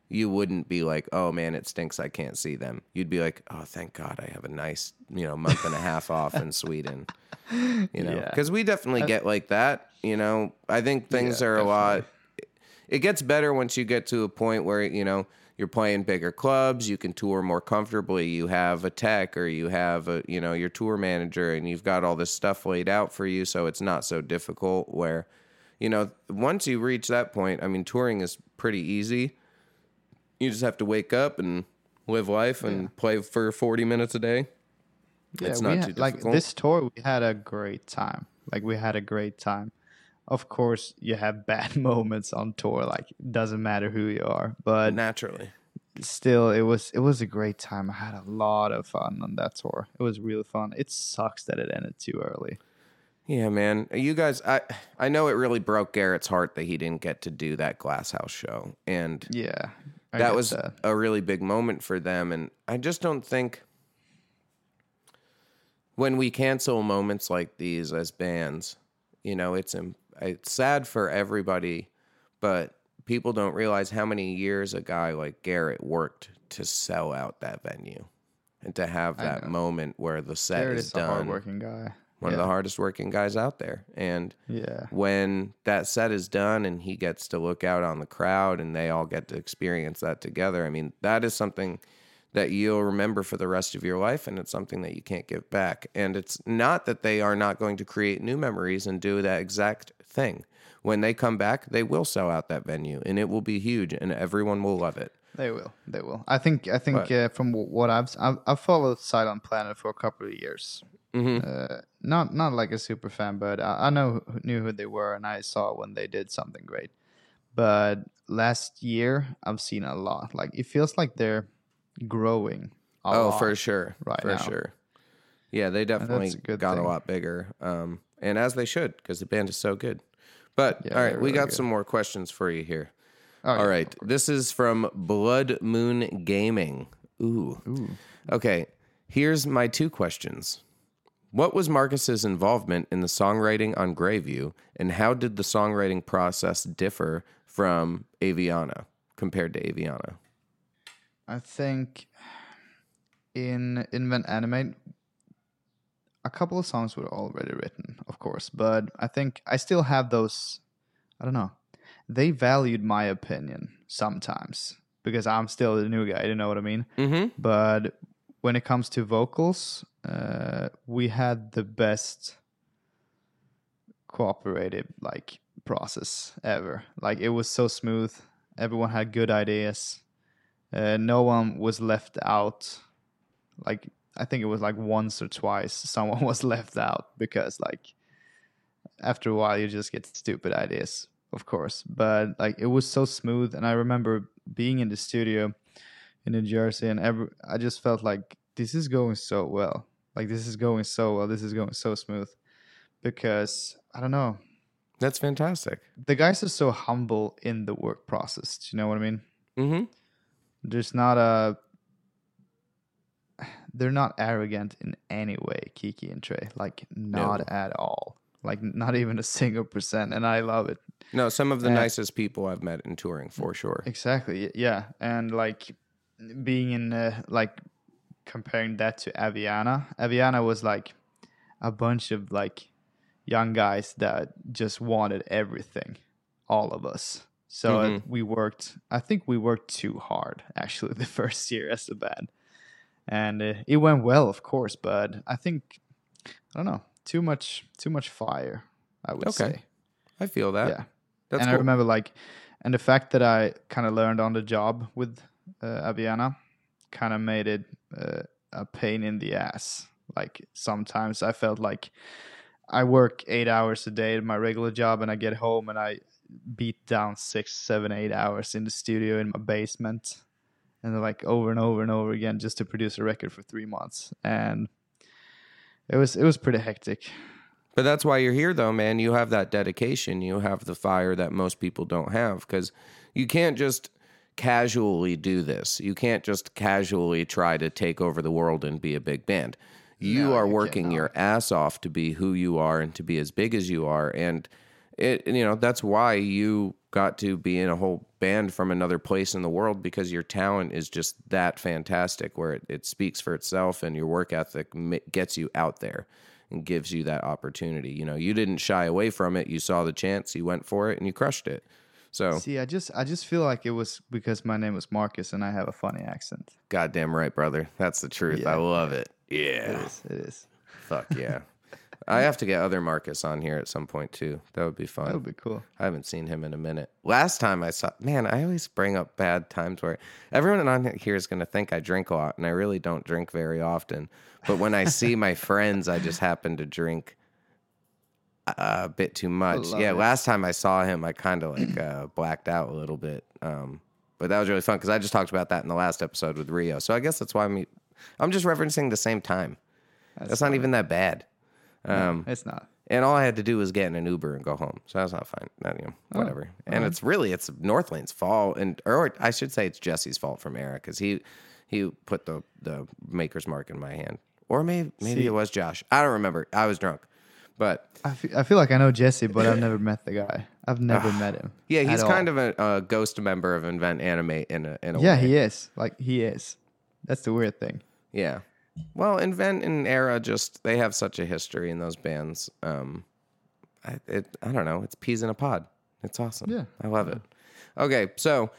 you wouldn't be like, "Oh man, it stinks. I can't see them." You'd be like, "Oh, thank God, I have a nice you know month and a half off in <laughs> Sweden." You know, Yeah. because we definitely get like that. You know, I think things Yeah, are a lot. It gets better once you get to a point where you know you're playing bigger clubs. You can tour more comfortably. You have a tech, or you have a you know your tour manager, and you've got all this stuff laid out for you, so it's not so difficult. Where you know once you reach that point, I mean, touring is pretty easy. You just have to wake up and live life and play for 40 minutes a day. it's we not had- too difficult. like this tour we had a great time like we had a great time of course you have <laughs> bad moments on tour like it doesn't matter who you are but Naturally. still it was it was a great time i had a lot of fun on that tour it was really fun it sucks that it ended too early Yeah, man. You guys, I I know it really broke Garrett's heart that he didn't get to do that Glass House show, and yeah I that was that. a really big moment for them. And I just don't think when we cancel moments like these as bands, you know, it's it's sad for everybody, but people don't realize how many years a guy like Garrett worked to sell out that venue and to have that moment where the set Garrett is is a done. hardworking guy One of the hardest working guys out there, and yeah when that set is done and he gets to look out on the crowd and they all get to experience that together, I mean, that is something that you'll remember for the rest of your life and it's something that you can't give back. And it's not that they are not going to create new memories and do that exact thing. When they come back, they will sell out that venue and it will be huge and everyone will love it. They will. They will. I think. I think uh, from what I've, I've I've followed Silent Planet for a couple of years. Mhm. Uh, not not like a super fan, but I, I know knew who they were, and I saw when they did something great. But last year, I've seen a lot. Like it feels like they're growing. A Oh, lot. for sure. right for now. sure. Yeah, they definitely a got thing. a lot bigger. Um, and as they should, because the band is so good. But Yeah, all right, we really got good. some more questions for you here. Oh, okay. All right. This is from Blood Moon Gaming. Ooh. Okay. Here's my two questions. What was Marcus's involvement in the songwriting on Greyview, and how did the songwriting process differ from Aviana compared to Aviana? I think in Invent Animate, a couple of songs were already written, of course, but I think I still have those. I don't know. They valued my opinion sometimes because I'm still the new guy. You know what I mean? Mm-hmm. But when it comes to vocals, uh, we had the best cooperative like process ever. Like it was so smooth. Everyone had good ideas. Uh, no one was left out. Like I think it was like once or twice <laughs> someone was left out because like after a while you just get stupid ideas, of course. But like it was so smooth, and I remember being in the studio in New Jersey, and every I just felt like this is going so well. Like this is going so well. This is going so smooth because I don't know. That's fantastic. The guys are so humble in the work process. Do you know what I mean? Mm-hmm. There's not a. <sighs> They're not arrogant in any way, Kiki and Trey. Like not No. at all. Like not even a single percent, and I love it. No, some of the Uh, nicest people I've met in touring for sure. Exactly. Yeah, and like being in uh, like comparing that to Aviana. Aviana was like a bunch of like young guys that just wanted everything, all of us. So uh, Mhm. we worked. I think we worked too hard <laughs> actually the first year as a band, and uh, it went well, of course. But I think I don't know too much too much fire. I would Okay. say. I feel that. Yeah That's and I remember like, and the fact that I kind of learned on the job with uh, Aviana kind of made it uh, a pain in the ass. Like sometimes I felt like I work eight hours a day at my regular job, and I get home and I beat down six, seven, eight hours in the studio in my basement, and like over and over and over again just to produce a record for three months, and it was it was pretty hectic. But that's why you're here, though, man. You have that dedication. You have the fire that most people don't have because you can't just casually do this. You can't just casually try to take over the world and be a big band. You No, are you working cannot. your ass off to be who you are and to be as big as you are. And it, you know, that's why you got to be in a whole band from another place in the world because your talent is just that fantastic where it, it speaks for itself and your work ethic gets you out there gives you that opportunity. You know, you didn't shy away from it. You saw the chance, you went for it, and you crushed it. So, See, I just I just feel like it was because my name was Marcus and I have a funny accent. goddamn right, brother. That's the truth. Yeah, I love it. It Yeah. is. It is. Fuck yeah. I have to get other Marcus on here at some point too. That would be fun. That would be cool. I haven't seen him in a minute. Last time I saw, man, I always bring up bad times where everyone on here is going to think I drink a lot, and I really don't drink very often. But when I see my <laughs> friends, I just happen to drink a bit too much. Yeah, it. last time I saw him, I kind of like uh, blacked out a little bit. Um, but that was really fun because I just talked about that in the last episode with Rio. So I guess that's why I'm, I'm just referencing the same time. That's, not even that bad. Um, It's not. and all I had to do was get in an Uber and go home. So that's not fine. Not, you know, whatever. and it's really it's Northlane's fault, and or I should say it's Jesse's fault from Erra because he he put the the maker's mark in my hand, or maybe maybe See- it was Josh. I don't remember. I was drunk, but I feel, I feel like I know Jesse, but I've never met the guy. I've never met him. yeah, he's kind all. of a, a ghost member of Invent Animate in a in a Yeah, way. he is. Like he is. That's the weird thing. Yeah. Well, Invent and Erra just they have such a history in those bands. Um, I, it, I don't know. It's peas in a pod. It's awesome. Yeah. I love it. Okay, so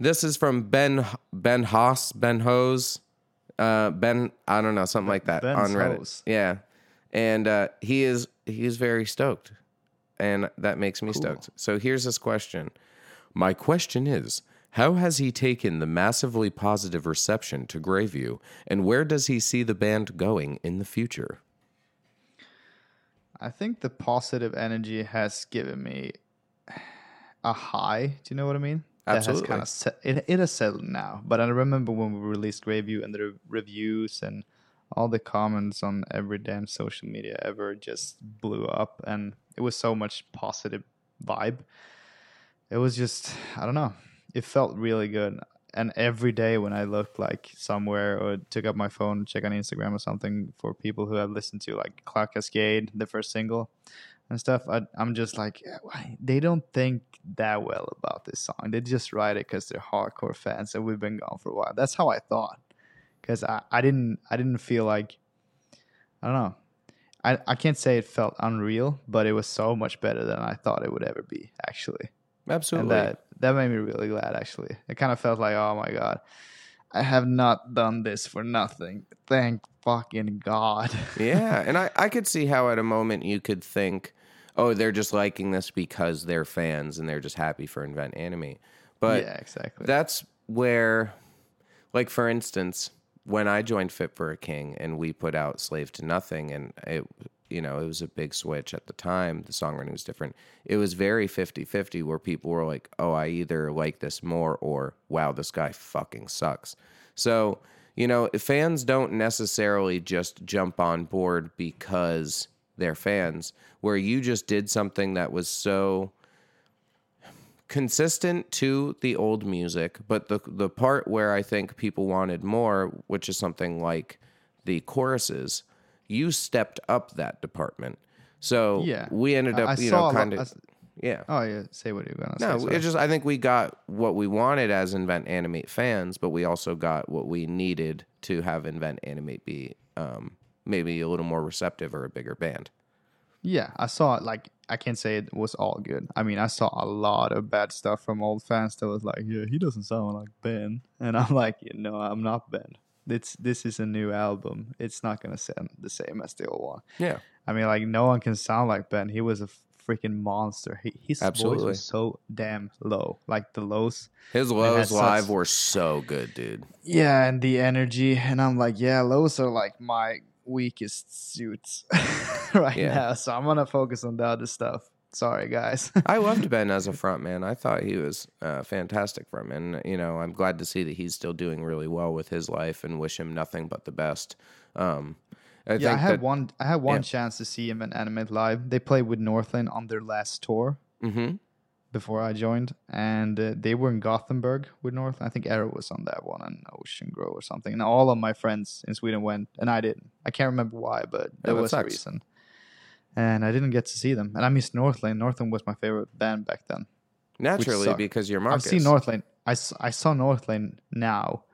this is from Ben Ben Haas Ben Hose, uh, Ben I don't know something like that Ben's on Reddit. Hose. Yeah, and uh, he is he is very stoked, and that makes me stoked. So here's his question. My question is, how has he taken the massively positive reception to Greyview, and where does he see the band going in the future? I think the positive energy has given me a high. Do you know what I mean? Absolutely. That has kind of set, it, it has settled now. But I remember when we released Greyview and the re- reviews and all the comments on every damn social media ever just blew up, and it was so much positive vibe. It was just I don't know. It felt really good. And every day when I looked like somewhere or took up my phone, check on Instagram or something for people who have listened to like Cloud Cascade, the first single, and stuff, I, I'm just like, they don't think that well about this song. They just write it because they're hardcore fans, and we've been gone for a while. That's how I thought, because I, I didn't I didn't feel like I don't know. I, I can't say it felt unreal, but it was so much better than I thought it would ever be, actually. Absolutely. And that that made me really glad actually. It kind of felt like, oh my god, I have not done this for nothing. Thank fucking God. <laughs> yeah, and I, I could see how at a moment you could think, oh, they're just liking this because they're fans and they're just happy for Invent Animate. But yeah, exactly. that's where, like for instance, when I joined Fit for a King and we put out Slave to Nothing, and it, you know, it was a big switch at the time. The songwriting was different. It was very 50 50 where people were like, oh, I either like this more or wow, this guy fucking sucks. So, you know, fans don't necessarily just jump on board because they're fans, where you just did something that was so consistent to the old music, but the the part where I think people wanted more, which is something like the choruses, you stepped up that department. So Yeah. we ended up, I you know, kind of yeah. oh yeah, say what you're gonna No, say. it's just I think we got what we wanted as Invent Animate fans, but we also got what we needed to have Invent Animate be um, maybe a little more receptive or a bigger band. Yeah, I saw it. Like, I can't say it was all good. I mean, I saw a lot of bad stuff from old fans that was like, "Yeah, he doesn't sound like Ben," and I'm like, "No, I'm not Ben. It's this is a new album. It's not gonna sound the same as the old one." Yeah, I mean, like, no one can sound like Ben. He was a freaking monster. He, his voice Absolutely. was so damn low. Like the lows. his lows such- live were so good, dude. Yeah, and the energy, and I'm like, yeah, lows are like my weakest suits <laughs> right Yeah. now. So I'm gonna focus on the other stuff. Sorry, guys. <laughs> I loved Ben as a frontman. I thought he was a fantastic frontman. You know, I'm glad to see that he's still doing really well with his life and wish him nothing but the best. Um, I yeah, I had that, one. I had one yeah. chance to see him in Animate Live. They played with Northlane on their last tour Mhm. before I joined, and uh, they were in Gothenburg with Northlane. I think Erra was on that one, and Ocean Grove or something. And all of my friends in Sweden went, and I didn't. I can't remember why, but Yeah, that that was the sucks. reason. And I didn't get to see them, and I missed Northlane. Northlane was my favorite band back then. naturally because you're Marcus. I've seen Northlane. I, I saw Northlane now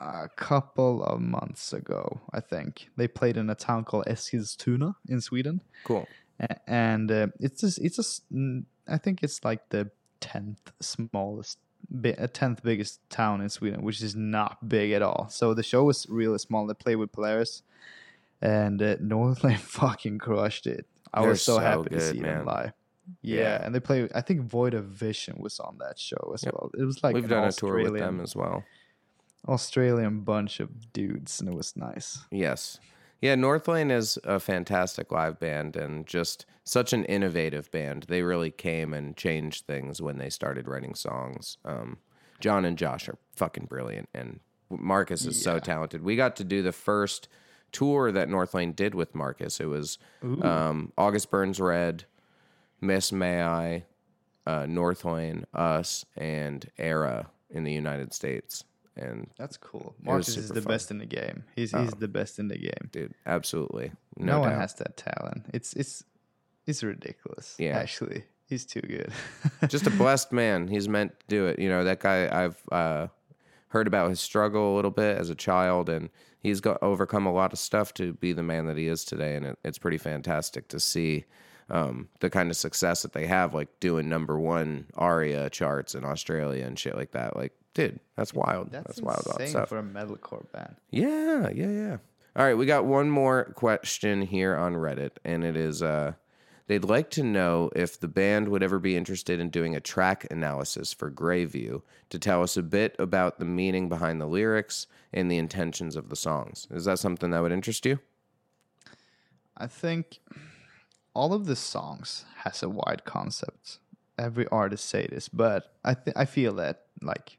a couple of months ago, I think. They played in a town called Eskilstuna in Sweden. Cool. A- And uh, it's just, it's just, I think it's like the 10th smallest, bi- uh, 10th biggest town in Sweden, which is not big at all. So the show was really small. They played with Polaris and uh, Northlane <laughs> fucking crushed it. I They're was so, so happy to see man. them live. Yeah, Yeah. and they play. I think Void of Vision was on that show as Yep. well. It was like We've done a tour with them as well. Australian bunch of dudes, and it was nice. Yes. Yeah, Northlane is a fantastic live band and just such an innovative band. They really came and changed things when they started writing songs. Um, John and Josh are fucking brilliant, and Marcus is so talented. We got to do the first tour that Northlane did with Marcus. It was um, August Burns Red, Miss May I, uh, Northlane, us, and Erra in the United States. And That's cool. Marcus is super the fun. Oh. best in the game. He's he's the best in the game. dude, absolutely, No, no, one doubt. has that talent. It's it's it's ridiculous. Yeah. actually, he's too good. just a <laughs> blessed man. He's meant to do it. You know, that guy, I've uh, heard about his struggle a little bit as a child, and he's got overcome a lot of stuff to be the man that he is today. And it, it's pretty fantastic to see um, the kind of success that they have, like doing number one ARIA charts in Australia and shit like that. Like, dude, that's wild. That's, That's, wild, stuff. for a metalcore band. Yeah, yeah, yeah. All right, we got one more question here on Reddit, and it is uh they'd like to know if the band would ever be interested in doing a track analysis for Greyview to tell us a bit about the meaning behind the lyrics and the intentions of the songs. Is that something that would interest you? I think all of the songs has a wide concept. Every artist say this, but I th- I feel that like,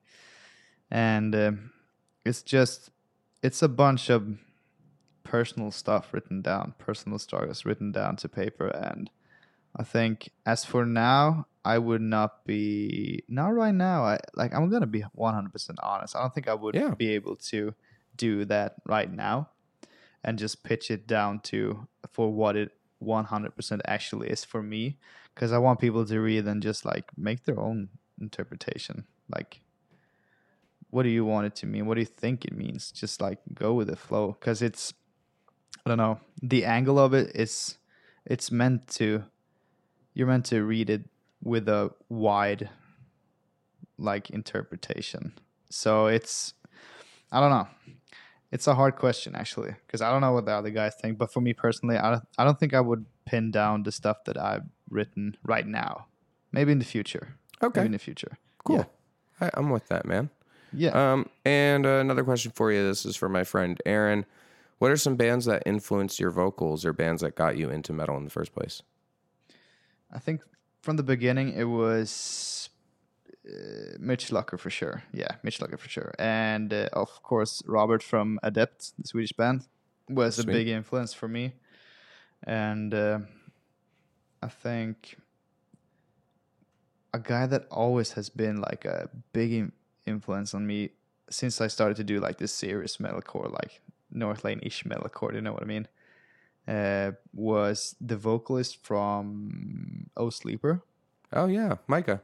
and um it's just it's a bunch of personal stuff written down, personal struggles written down to paper, and I think as for now, I would not be not right now. I like I'm gonna be 100 percent honest. I don't think I would Yeah. be able to do that right now and just pitch it down to for what it 100% actually is for me because I want people to read and just like make their own interpretation. Like, what do you want it to mean? What do you think it means? Just like go with the flow because it's, I don't know, the angle of it is, it's meant to, you're meant to read it with a wide, like interpretation. So it's, I don't know. It's a hard question actually, because I don't know what the other guys think. But for me personally, I don't, I don't think I would pin down the stuff that I've written right now. Maybe in the future. Okay. Maybe in the future. Cool. I, I'm with that, man. Yeah. yeah. Um, and uh, another question for you. This is for my friend Aaron. What are some bands that influenced your vocals or bands that got you into metal in the first place? I think from the beginning it was uh, Mitch Lucker for sure. Yeah, Mitch Lucker for sure. And uh, of course, Robert from Adept, the Swedish band, was Sweet. a big influence for me. And uh, I think a guy that always has been like a big influence on me since I started to do like this serious metalcore, like Northlane ish metalcore, you know what I mean? Uh, was the vocalist from Oh Sleeper. Oh yeah, Micah.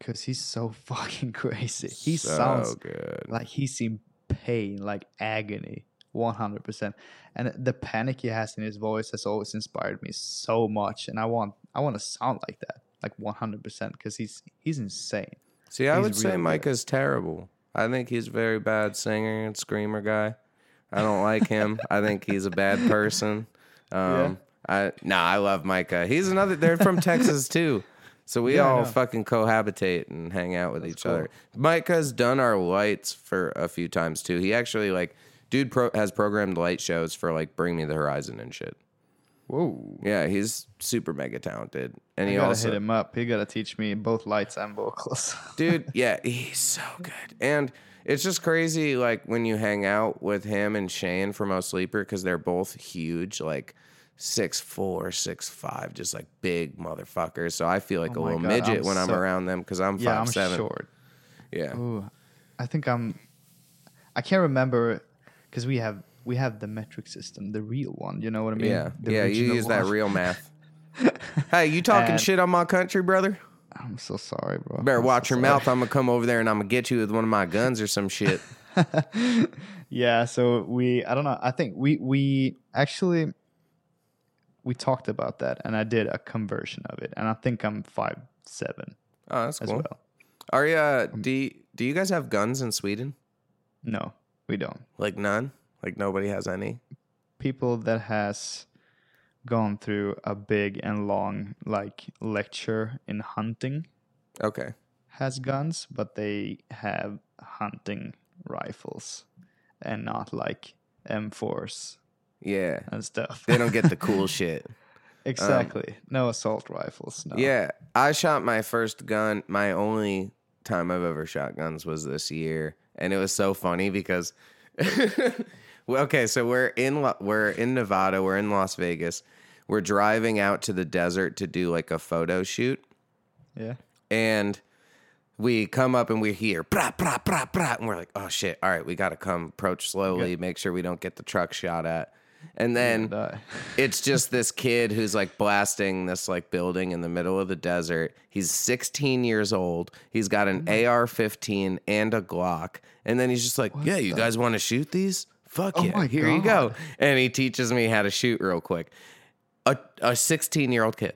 Cause he's so <laughs> fucking crazy. He so sounds good. like he's in pain, like agony, one hundred percent. And the panic he has in his voice has always inspired me so much. And I want, I want to sound like that like 100% because he's he's insane. See, I He's would say Micah's terrible. I think he's a very bad singer and screamer guy. I don't like him. I think he's a bad <laughs> person. Um, I nah, I love Micah. He's another. They're from Texas <laughs> too, so we Yeah, all fucking cohabitate and hang out with each other. Micah's done our lights for a few times too. He actually like, dude, pro- has programmed light shows for like Bring Me the Horizon and shit. Whoa. Yeah, he's super mega talented, and I he gotta also hit him up. He gotta teach me both lights and vocals. dude <laughs> yeah he's so good and it's just crazy like when you hang out with him and shane from o sleeper because they're both huge like six four six five just like big motherfuckers so i feel like Oh a little God, midget I'm when i'm around them because i'm five yeah, I'm seven short. yeah Ooh, I think I'm. I can't remember because we have we have the metric system, the real one. You know what I mean? yeah The yeah you use that real math <laughs> hey you talking And- shit on my country brother I'm so sorry, bro. better I'm so watch your sorry. mouth i'm gonna come over there and i'm gonna get you with one of my guns or some shit <laughs> yeah so we i don't know i think we we actually we talked about that and i did a conversion of it and i think i'm five seven oh that's as cool well are you uh, do you, do you guys have guns in sweden no we don't Like none? Like nobody has any? people that has gone through a big and long like lecture in hunting Okay. has guns but they have hunting rifles and not like m4s Yeah. and stuff They don't get the <laughs> cool shit. exactly no assault rifles no Yeah. I shot my first gun. My only time I've ever shot guns was this year. And it was so funny because <laughs> okay, so we're in we're in Nevada, we're in Las Vegas. We're driving out to the desert to do like a photo shoot. yeah and we come up and we hear brah, brah, brah, brah, and we're like, oh shit, all right, we got to come approach slowly, make sure we don't get the truck shot at. And then <laughs> it's just this kid who's like blasting this like building in the middle of the desert. He's 16 years old. He's got an AR-15 and a Glock. And then he's just like, yeah, you guys want to shoot these? Fuck Oh yeah, my here you go. And he teaches me how to shoot real quick. A a 16 year old kid.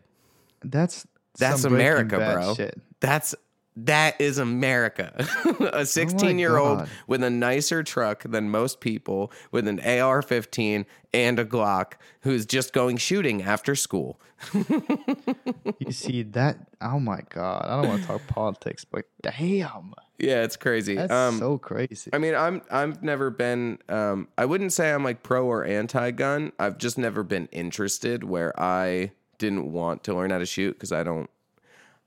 That's That's America, bro. Shit. That's that is America. <laughs> a 16 year old with a nicer truck than most people with an AR 15 and a Glock who's just going shooting after school. <laughs> You see that? Oh my god! I don't want to talk politics, but damn, Yeah, it's crazy. that's um so crazy. I mean, I'm I've never been um I wouldn't say I'm like pro or anti gun. I've just never been interested where I didn't want to learn how to shoot cuz I don't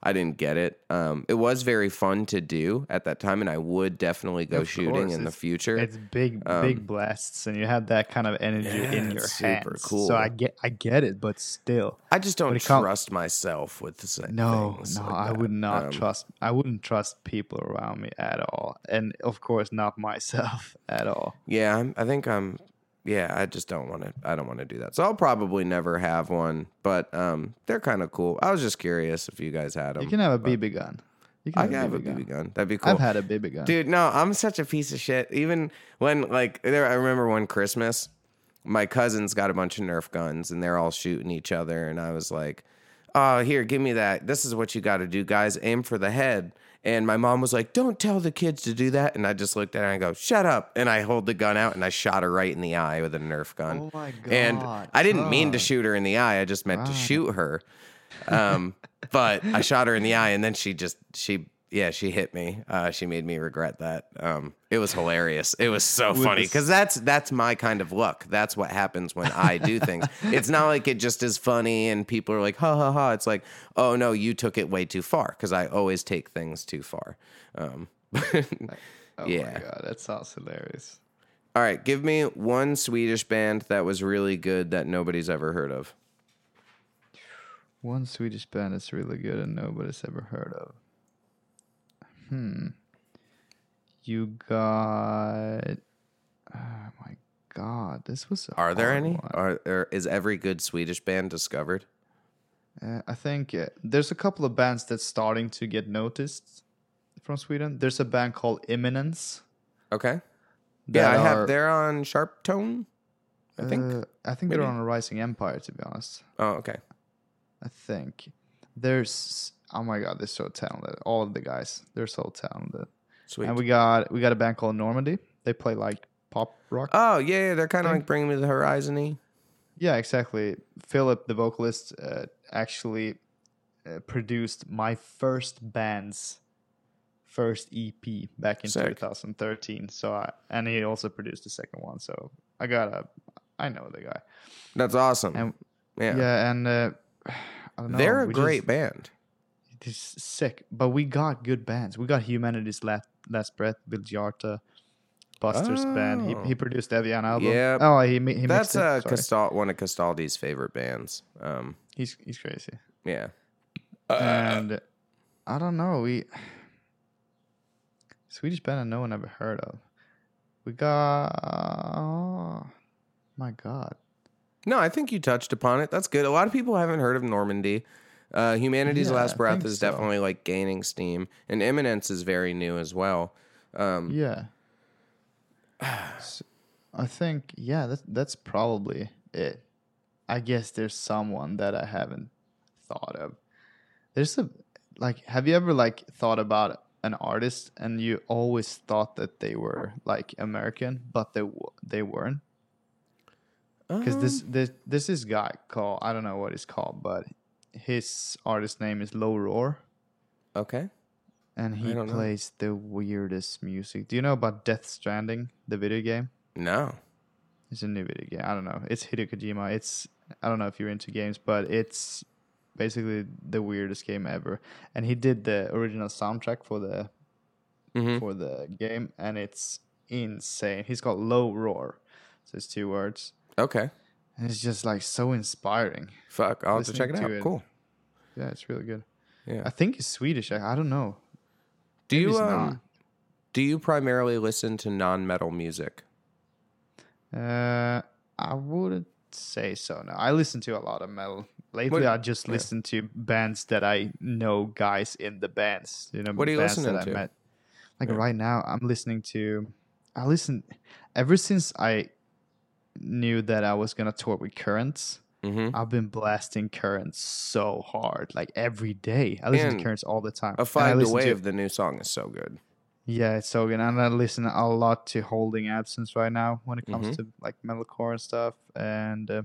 I didn't get it. Um it was very fun to do at that time and I would definitely go Of shooting course, in the future. It's big, big blasts, and you have that kind of energy Um, Yeah, in your it's super hands. cool. So I get, I get it, but still, I just don't When it come- trust myself with the same no, no, like I that. would not Um, trust. I wouldn't trust people around me at all, and of course, not myself <laughs> at all. Yeah, I'm, I think I'm. Yeah, I just don't want to. I don't want to do that. So I'll probably never have one. But um, they're kind of cool. I was just curious if you guys had them. You can have a BB gun. You I can have a BB gun. That'd be cool. I've had a BB gun. Dude, no, I'm such a piece of shit. Even when like there, I remember one Christmas, my cousins got a bunch of Nerf guns and they're all shooting each other, and I was like, "Oh, here, give me that. This is what you got to do, guys. Aim for the head." And my mom was like, "Don't tell the kids to do that." And I just looked at her and I go, "Shut up!" And I hold the gun out and I shot her right in the eye with a Nerf gun. Oh my God. And I didn't mean to shoot her in the eye. I just meant to shoot her. Um, but I shot her in the eye, and then she just she yeah she hit me. Uh, she made me regret that. Um, it was hilarious. It was so funny because that's that's my kind of luck. That's what happens when I do things. <laughs> it's not like it just is funny and people are like ha ha ha. It's like oh no, you took it way too far because I always take things too far. Um, <laughs> <laughs> Oh Yeah. my god, that sounds hilarious. all right, give me one Swedish band that was really good that nobody's ever heard of. One Swedish band that's really good and nobody's ever heard of. Hmm. You got. Oh my god, this was. Are there any? one. Are there, is every good Swedish band discovered? Uh, I think uh, there's a couple of bands that's starting to get noticed from Sweden. There's a band called Imminence. Okay. Yeah, I have. are- They're on Sharp Tone. I think. Uh, I think maybe. they're on Arising Empire. To be honest, oh, okay. I think there's. Oh my god, they're so talented. All of the guys, they're so talented. Sweet. And we got we got a band called Normandy. They play like pop rock. oh yeah, yeah, they're kind of like bringing me the horizon yeah, exactly. Philip, the vocalist, uh, actually uh, produced my first band's first EP back in Sick. 2013. So I, and he also produced the second one. So I got a I know the guy. That's awesome. And yeah. yeah, and uh, <sighs> I don't know. They're a we great just- band. It's sick, but we got good bands. We got Humanity's Last, Last Breath, Vildhjarta, Buster's band. He, Oh. he produced the Evian album. Yep. Oh, he he That's uh, Castal- one of Castaldi's favorite bands. Um, he's he's crazy. yeah. and I don't know. We Swedish band that no one ever heard of. We got oh, my god. No, I think you touched upon it. That's good. A lot of people haven't heard of Normandy. Uh, Humanity's Yeah, Last Breath is so. definitely like gaining steam, and Imminence is very new as well. Um, Yeah. <sighs> I think yeah, that's that's probably it. I guess there's someone that I haven't thought of. There's a like have you ever like thought about an artist and you always thought that they were like American but they w- they weren't? because this um, this this is guy called I don't know what he's called, but his artist name is Low Roar, okay. and he don't know. plays the weirdest music. Do you know about Death Stranding, the video game? No. It's a new video game. I don't know. It's Hideo Kojima. It's I don't know if you're into games, but it's basically the weirdest game ever. And he did the original soundtrack for the hmm for the game, and it's insane. He's called Low Roar, so it's two words, Okay. And it's just like so inspiring. Fuck. I'll have to check it out. it. Cool. Yeah, it's really good. Yeah. I think it's Swedish. I, I don't know. Do Maybe you um, not. do you primarily listen to non-metal music? Uh, I wouldn't say so. No, I listen to a lot of metal. Lately, What- I just yeah. listen to bands that I know guys in the bands. You know, What are you bands listening that to? I met. Like Yeah. right now, I'm listening to. I listen ever since I knew that I was gonna tour with Currents. Mm-hmm. I've been blasting Currents so hard, like every day. I listen And to Currents all the time. A Find a listen to- the new song is so good. yeah, it's so good. And I listen a lot to Holding Absence right now when it comes Mhm. to like metalcore and stuff. And uh,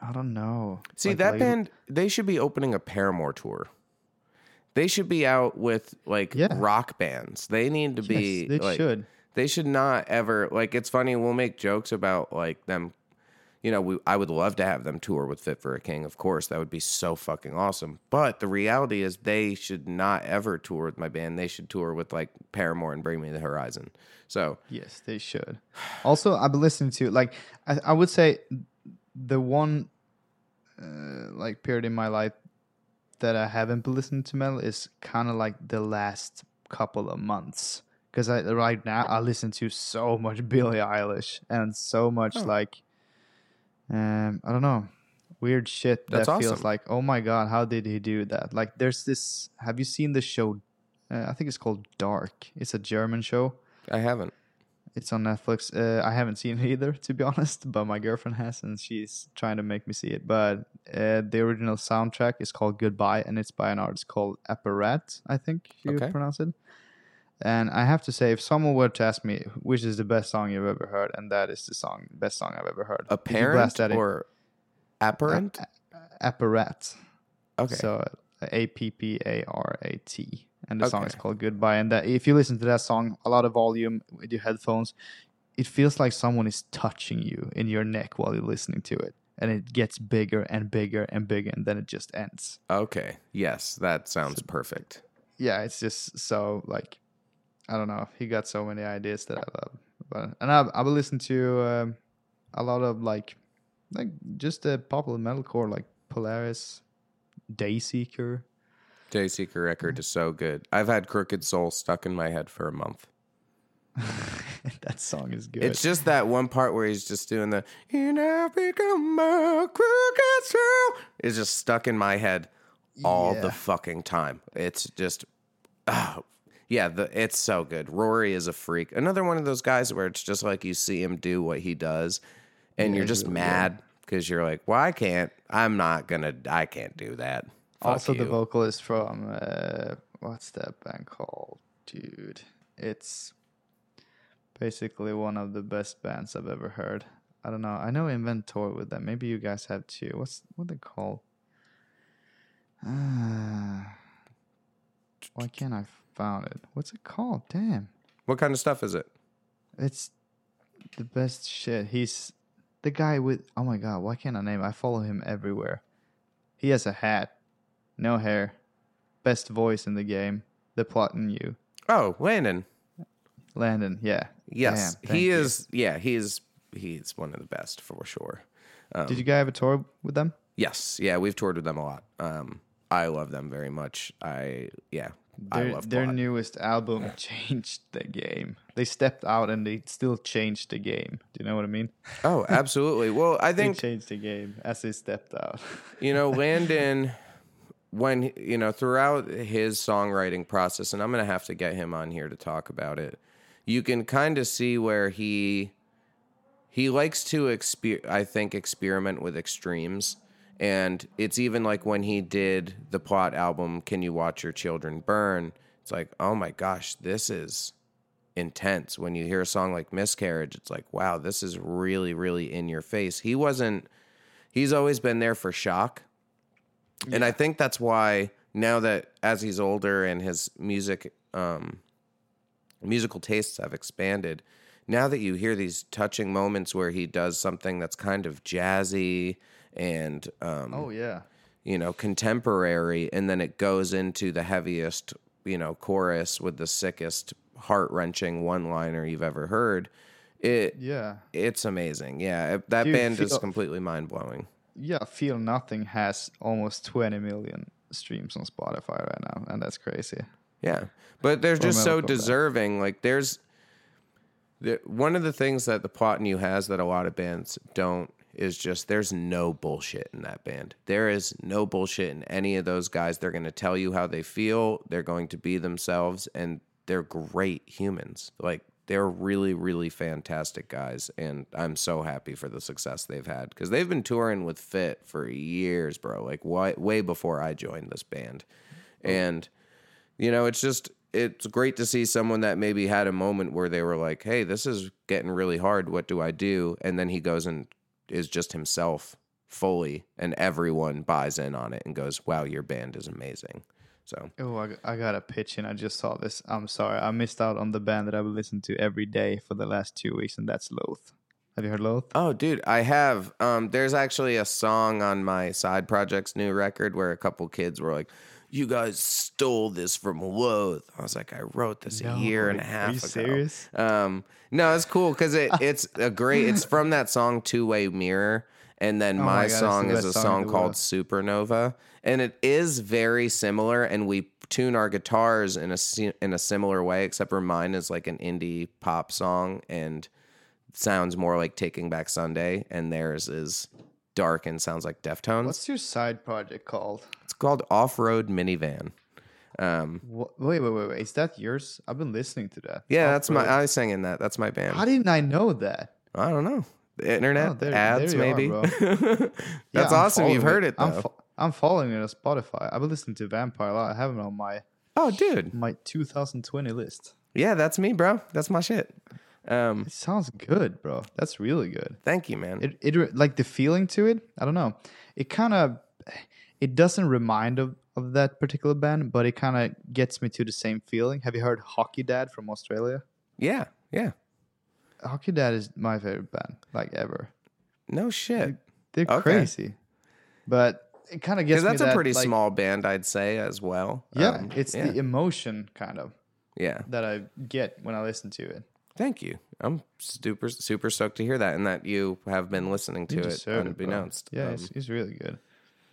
I don't know. See Like, that lately- band, they should be opening a Paramore tour. They should be out with like Yeah. rock bands. They need to be. Yes, they like, should. They should not ever like. It's funny. We'll make jokes about like them. You know, we, I would love to have them tour with Fit for a King. Of course, that would be so fucking awesome. But the reality is, they should not ever tour with my band. They should tour with like Paramore and Bring Me the Horizon. So Yes, they should. Also, I've been listening to like I, I would say the one uh, like period in my life that I haven't listening to metal is kind of like the last couple of months because I right now I listen to so much <laughs> Billie Eilish and so much Oh. like um I don't know weird shit that That's feels like oh my god how did he do that like there's this have you seen the show uh, I think it's called Dark it's a German show I haven't. it's on Netflix. Uh, I haven't seen it either, to be <laughs> honest, but my girlfriend has, and she's trying to make me see it. But Uh, the original soundtrack is called Goodbye, and it's by an artist called Apparat. I think you Okay. pronounce it. And I have to say, if someone were to ask me which is the best song you've ever heard, and that is the song, best song I've ever heard. Apparent blast that or apparent? Apparat. Okay. So A P P A R A T, and the song is called Goodbye. And that if you listen to that song, a lot of volume with your headphones, it feels like someone is touching you in your neck while you're listening to it, and it gets bigger and bigger and bigger, and then it just ends. okay. Yes, that sounds perfect. Yeah, it's just so like, I don't know. He got so many ideas that I love, but and I I will listen to um, a lot of like, like just the popular metalcore like Polaris, Dayseeker. Dayseeker record is so good. I've had Crooked Soul stuck in my head for a month. <laughs> that song is good. It's just that one part where he's just doing the "You now become a crooked soul." It's just stuck in my head all Yeah. the fucking time. It's just, oh, yeah, the, it's so good. Rory is a freak. Another one of those guys where it's just like you see him do what he does, and you're just mad because you're like, "Well, I can't. I'm not gonna. I can't do that." Fuck also the vocalist from uh, what's that band called, dude? It's basically one of the best bands I've ever heard. I don't know. I know Inventor with them. Maybe you guys have too. What's what they call? Ah, <sighs> why can't I found it? What's it called? Damn, What kind of stuff is it? it's the best shit. He's the guy with. Oh my god, why can't I name? I follow him everywhere. He has a hat, no hair, best voice in the game. The plot in you, Oh, Landon. Landon. Yeah. Yes, Damn, he you. is. Yeah, he's he's one of the best for sure. Did you guys have a tour with them? Yes, yeah, we've toured with them a lot. Um, I love them very much. I yeah, Their, their newest album <laughs> changed the game. They stepped out and they still changed the game. Do you know what I mean? Oh, <laughs> absolutely. Well, I They think changed the game as they stepped out. you know <laughs> Landon when you know throughout his songwriting process, and I'm gonna have to get him on here to talk about it. You can kind of see where he he likes to exper- I think experiment with extremes. And it's even like when he did the plot album, Can You Watch Your Children Burn? It's like, oh my gosh, this is intense. When you hear a song like Miscarriage, it's like, wow, this is really, really in your face. He wasn't, he's always been there for shock. And I think that's why now that as he's older and his music, um, musical tastes have expanded, now that you hear these touching moments where he does something that's kind of jazzy and um, oh yeah. you know contemporary, and then it goes into the heaviest you know chorus with the sickest heart wrenching one liner you've ever heard. It Yeah. it's amazing. Yeah, that Dude, band is completely mind blowing. Yeah, Feel Nothing has almost 20 million streams on Spotify right now, and that's crazy. Yeah, but they're just so band. deserving. Like there's the, one of the things that the plot in you has that a lot of bands don't is just there's no bullshit in that band. There is no bullshit in any of those guys. They're going to tell you how they feel. They're going to be themselves, and they're great humans. Like they're really, really fantastic guys, and I'm so happy for the success they've had because they've been touring with Fit for years, bro. Like way, way before I joined this band, oh. and you know, it's just it's great to see someone that maybe had a moment where they were like, "Hey, this is getting really hard. What do I do?" And then he goes and is just himself fully, and everyone buys in on it and goes, "Wow, your band is amazing." So Oh, I, I got a pitch and I just saw this. I'm sorry, I missed out on the band that I would listen to every day for the last two weeks, and that's Loathe. Have you heard Loathe? Oh, dude, I have. Um, there's actually a song on my side project's new record where a couple kids were like, "You guys stole this from Loathe." I was like, "I wrote this a year and a are half you ago." serious? Um, no, it's cool because it <laughs> it's a great. It's from that song Two Way Mirror, and then Oh my my, God, song is a song song called. Supernova, and it is very similar. And we tune our guitars in a in a similar way, except for mine is like an indie pop song and sounds more like Taking Back Sunday, and theirs is dark and sounds like Deftones. What's your side project called? it's called Off Road Minivan. Um, Wha- Wait, wait, wait, wait. Is that yours? I've been listening to that. yeah, that's my. I sang in that. That's my band. How didn't I know that? I don't know. The internet Oh, there- there ads, are, maybe. bro. <laughs> That's Yeah, awesome. You've heard it, though. I'm, fo- I'm following it on Spotify. I've been listening to Vampire a lot. I have it on my oh, dude. my 2020 list. Yeah, that's me, bro. That's my shit. Um, It sounds good, bro. That's really good. thank you, man. It it like the feeling to it. I don't know. It kind of it doesn't remind of of that particular band, but it kind of gets me to the same feeling. Have you heard Hockey Dad from Australia? yeah, yeah. Hockey Dad is my favorite band, like ever. No shit. They're Okay. crazy, but it kind of gets that's a that, pretty like- small band, I'd say, as well. Yeah, Um, it's yeah. the emotion kind of yeah. that I get when I listen to it. Thank you. I'm super super stoked to hear that, and that you have been listening to it deserve it, Yeah, Um, it's, it's really good.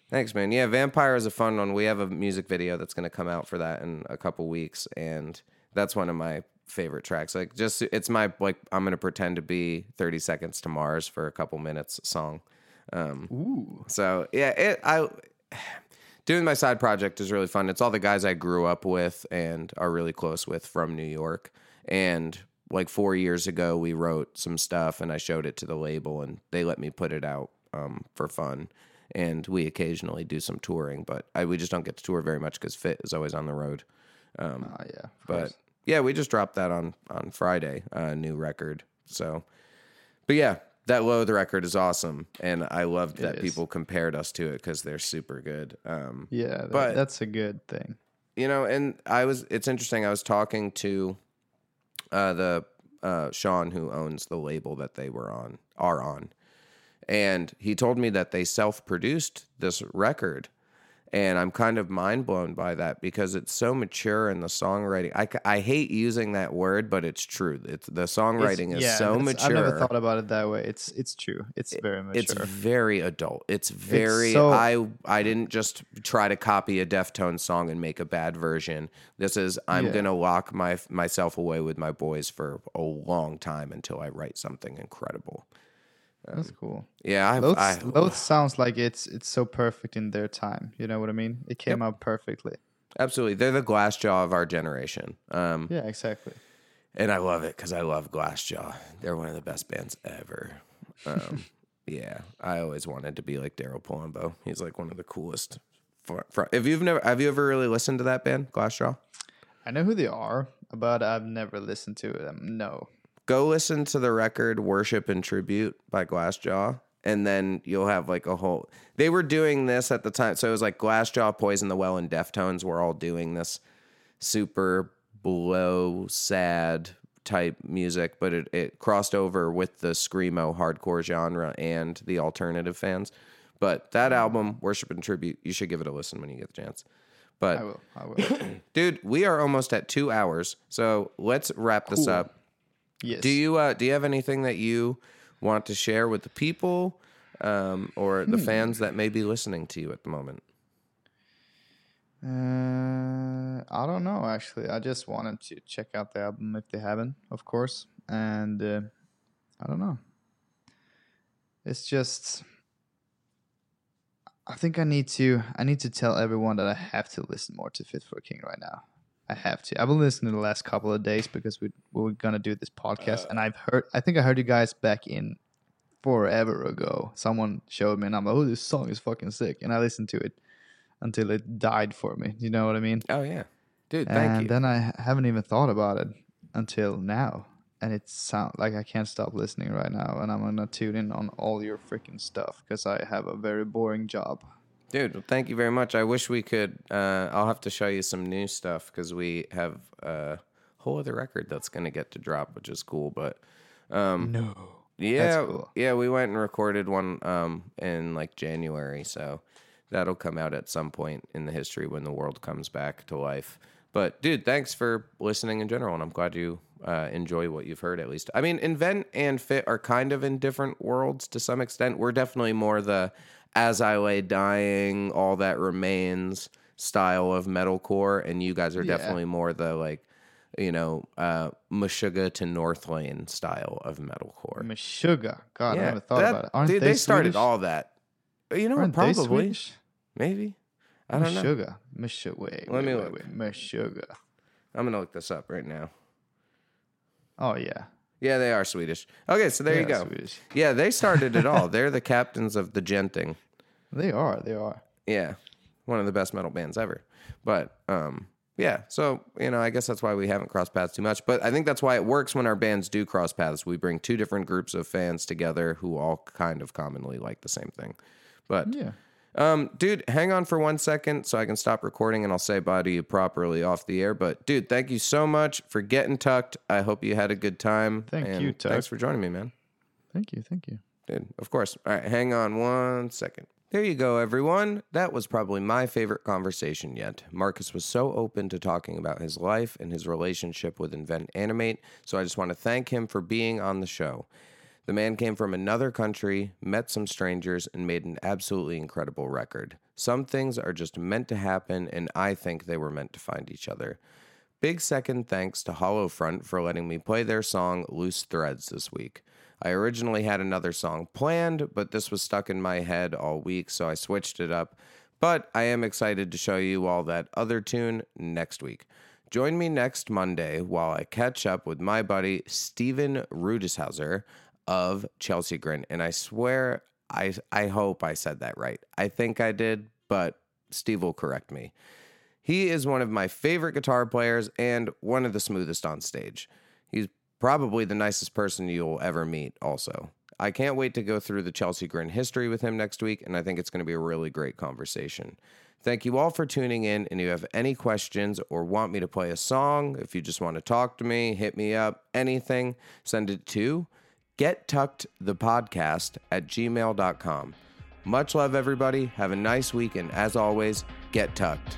Thanks, man. Yeah, Vampire is a fun one. We have a music video that's going to come out for that in a couple weeks, and that's one of my favorite tracks. Like, just it's my like I'm going to pretend to be 30 Seconds to Mars for a couple minutes song. Um, Ooh, so yeah, it I doing my side project is really fun. It's all the guys I grew up with and are really close with from New York. And like four years ago, we wrote some stuff and I showed it to the label, and they let me put it out um, for fun. And we occasionally do some touring, but I, we just don't get to tour very much because Fit is always on the road. Um, oh yeah, but course. yeah, we just dropped that on on Friday, a new record. So, but yeah, that loathe record is awesome, and I loved that is. people compared us to it because they're super good. Um, yeah, that, but- that's a good thing. you know, and I was. It's interesting. I was talking to uh, the uh, Sean who owns the label that they were on, are on, and he told me that they self-produced this record. And I'm kind of mind blown by that because it's so mature in the songwriting. I, I hate using that word, but it's true. It's the It's- songwriting is yeah, so mature. I've never thought about it that way. It's it's true. It's very mature. It's very adult. It's very so- I I didn't just try to copy a Deftones song and make a bad version. This is I'm Yeah. going to lock my myself away with my boys for a long time until I write something incredible. That's cool. Yeah, I, Loathe, I sounds like it's it's so perfect in their time. You know what I mean? It came out perfectly. absolutely they're the Glassjaw of our generation. Um Yeah, exactly. and I love it cuz I love Glassjaw. They're one of the best bands ever. Um <laughs> yeah, I always wanted to be like Daryl Palumbo. He's like one of the coolest fr- fr- if you've never have you ever really listened to that band Glassjaw? I know who they are, but I've never listened to them. No. Go listen to the record Worship and Tribute by Glassjaw and then you'll have like a whole they were doing this at the time so it was like Glassjaw, Poison the Well and Deftones were all doing this super blow sad type music but it, it crossed over with the screamo hardcore genre and the alternative fans but that album Worship and Tribute you should give it a listen when you get the chance but I will. I will. <coughs> dude we are almost at 2 hours so let's wrap this Cool. up yes. do you uh, do you have anything that you want to share with the people um, or Hmm. the fans that may be listening to you at the moment? Uh, I don't know. Actually, I just wanted to check out the album if they haven't, of course. And uh, I don't know. It's just. I think I need to. I need to tell everyone that I have to listen more to Fit for a King right now. I have to. I've been listening the last couple of days because we, we were gonna do this podcast, uh. and I've heard. I think I heard you guys back in forever ago. Someone showed me, and I'm like, "Oh, this song is fucking sick," and I listened to it until it died for me. You know what I mean? Oh yeah, dude. Thank and you. then I haven't even thought about it until now, and it sounds like I can't stop listening right now. And I'm gonna tune in on all your freaking stuff because I have a very boring job. Dude, well, thank you very much. I wish we could. Uh, I'll have to show you some new stuff because we have a whole other record that's going to get to drop, which is cool. But um, No. yeah, cool. yeah, we went and recorded one um, in like January, so that'll come out at some point in the history when the world comes back to life. But dude, thanks for listening in general, and I'm glad you uh, enjoy what you've heard at least. I mean, Invent and Fit are kind of in different worlds to some extent. We're definitely more the As I Lay Dying, All That Remains style of metalcore, and you guys are Yeah. definitely more the like, you know, uh, Meshuggah to Northlane style of metalcore. Meshuggah. God, I never thought that- about it. Aren't dude, they, they started all that. You know, Aren't probably maybe. I don't know. Meshuggah. Meshuggah. Wait, Let wait, me wait, look. wait. Meshuggah. I'm gonna look this up right now. Oh yeah. Yeah, they are Swedish. Okay, so there you go. Swedish. Yeah, they started it all. <laughs> They're the captains of the djenting. They are. They are. Yeah, one of the best metal bands ever. But um, yeah, so you know, I guess that's why we haven't crossed paths too much. But I think that's why it works when our bands do cross paths. We bring two different groups of fans together who all kind of commonly like the same thing. But Yeah. Um, dude, hang on for one second so I can stop recording and I'll say bye to you properly off the air. But dude, thank you so much for getting tucked. I hope you had a good time. Thank and you, Tuck. Thanks for joining me, man. Thank you. Thank you. Dude, of course. All right, hang on one second. There you go, everyone. That was probably my favorite conversation yet. Marcus was so open to talking about his life and his relationship with Invent Animate, so I just want to thank him for being on the show. The man came from another country, met some strangers, and made an absolutely incredible record. Some things are just meant to happen, and I think they were meant to find each other. Big second thanks to Hollow Front for letting me play their song Loose Threads this week. I originally had another song planned, but this was stuck in my head all week, so I switched it up. But I am excited to show you all that other tune next week. Join me next Monday while I catch up with my buddy Steven Rutishauser of Chelsea Grin. And I swear, I, I hope I said that right. I think I did, but Steve will correct me. He is one of my favorite guitar players and one of the smoothest on stage. He's probably the nicest person you'll ever meet, also. I can't wait to go through the Chelsea Grin history with him next week, and I think it's going to be a really great conversation. Thank you all for tuning in. And if you have any questions or want me to play a song, if you just want to talk to me, hit me up, anything, send it to gettuckedthepodcast at gmail.com. Much love, everybody. Have a nice week, and as always, get tucked.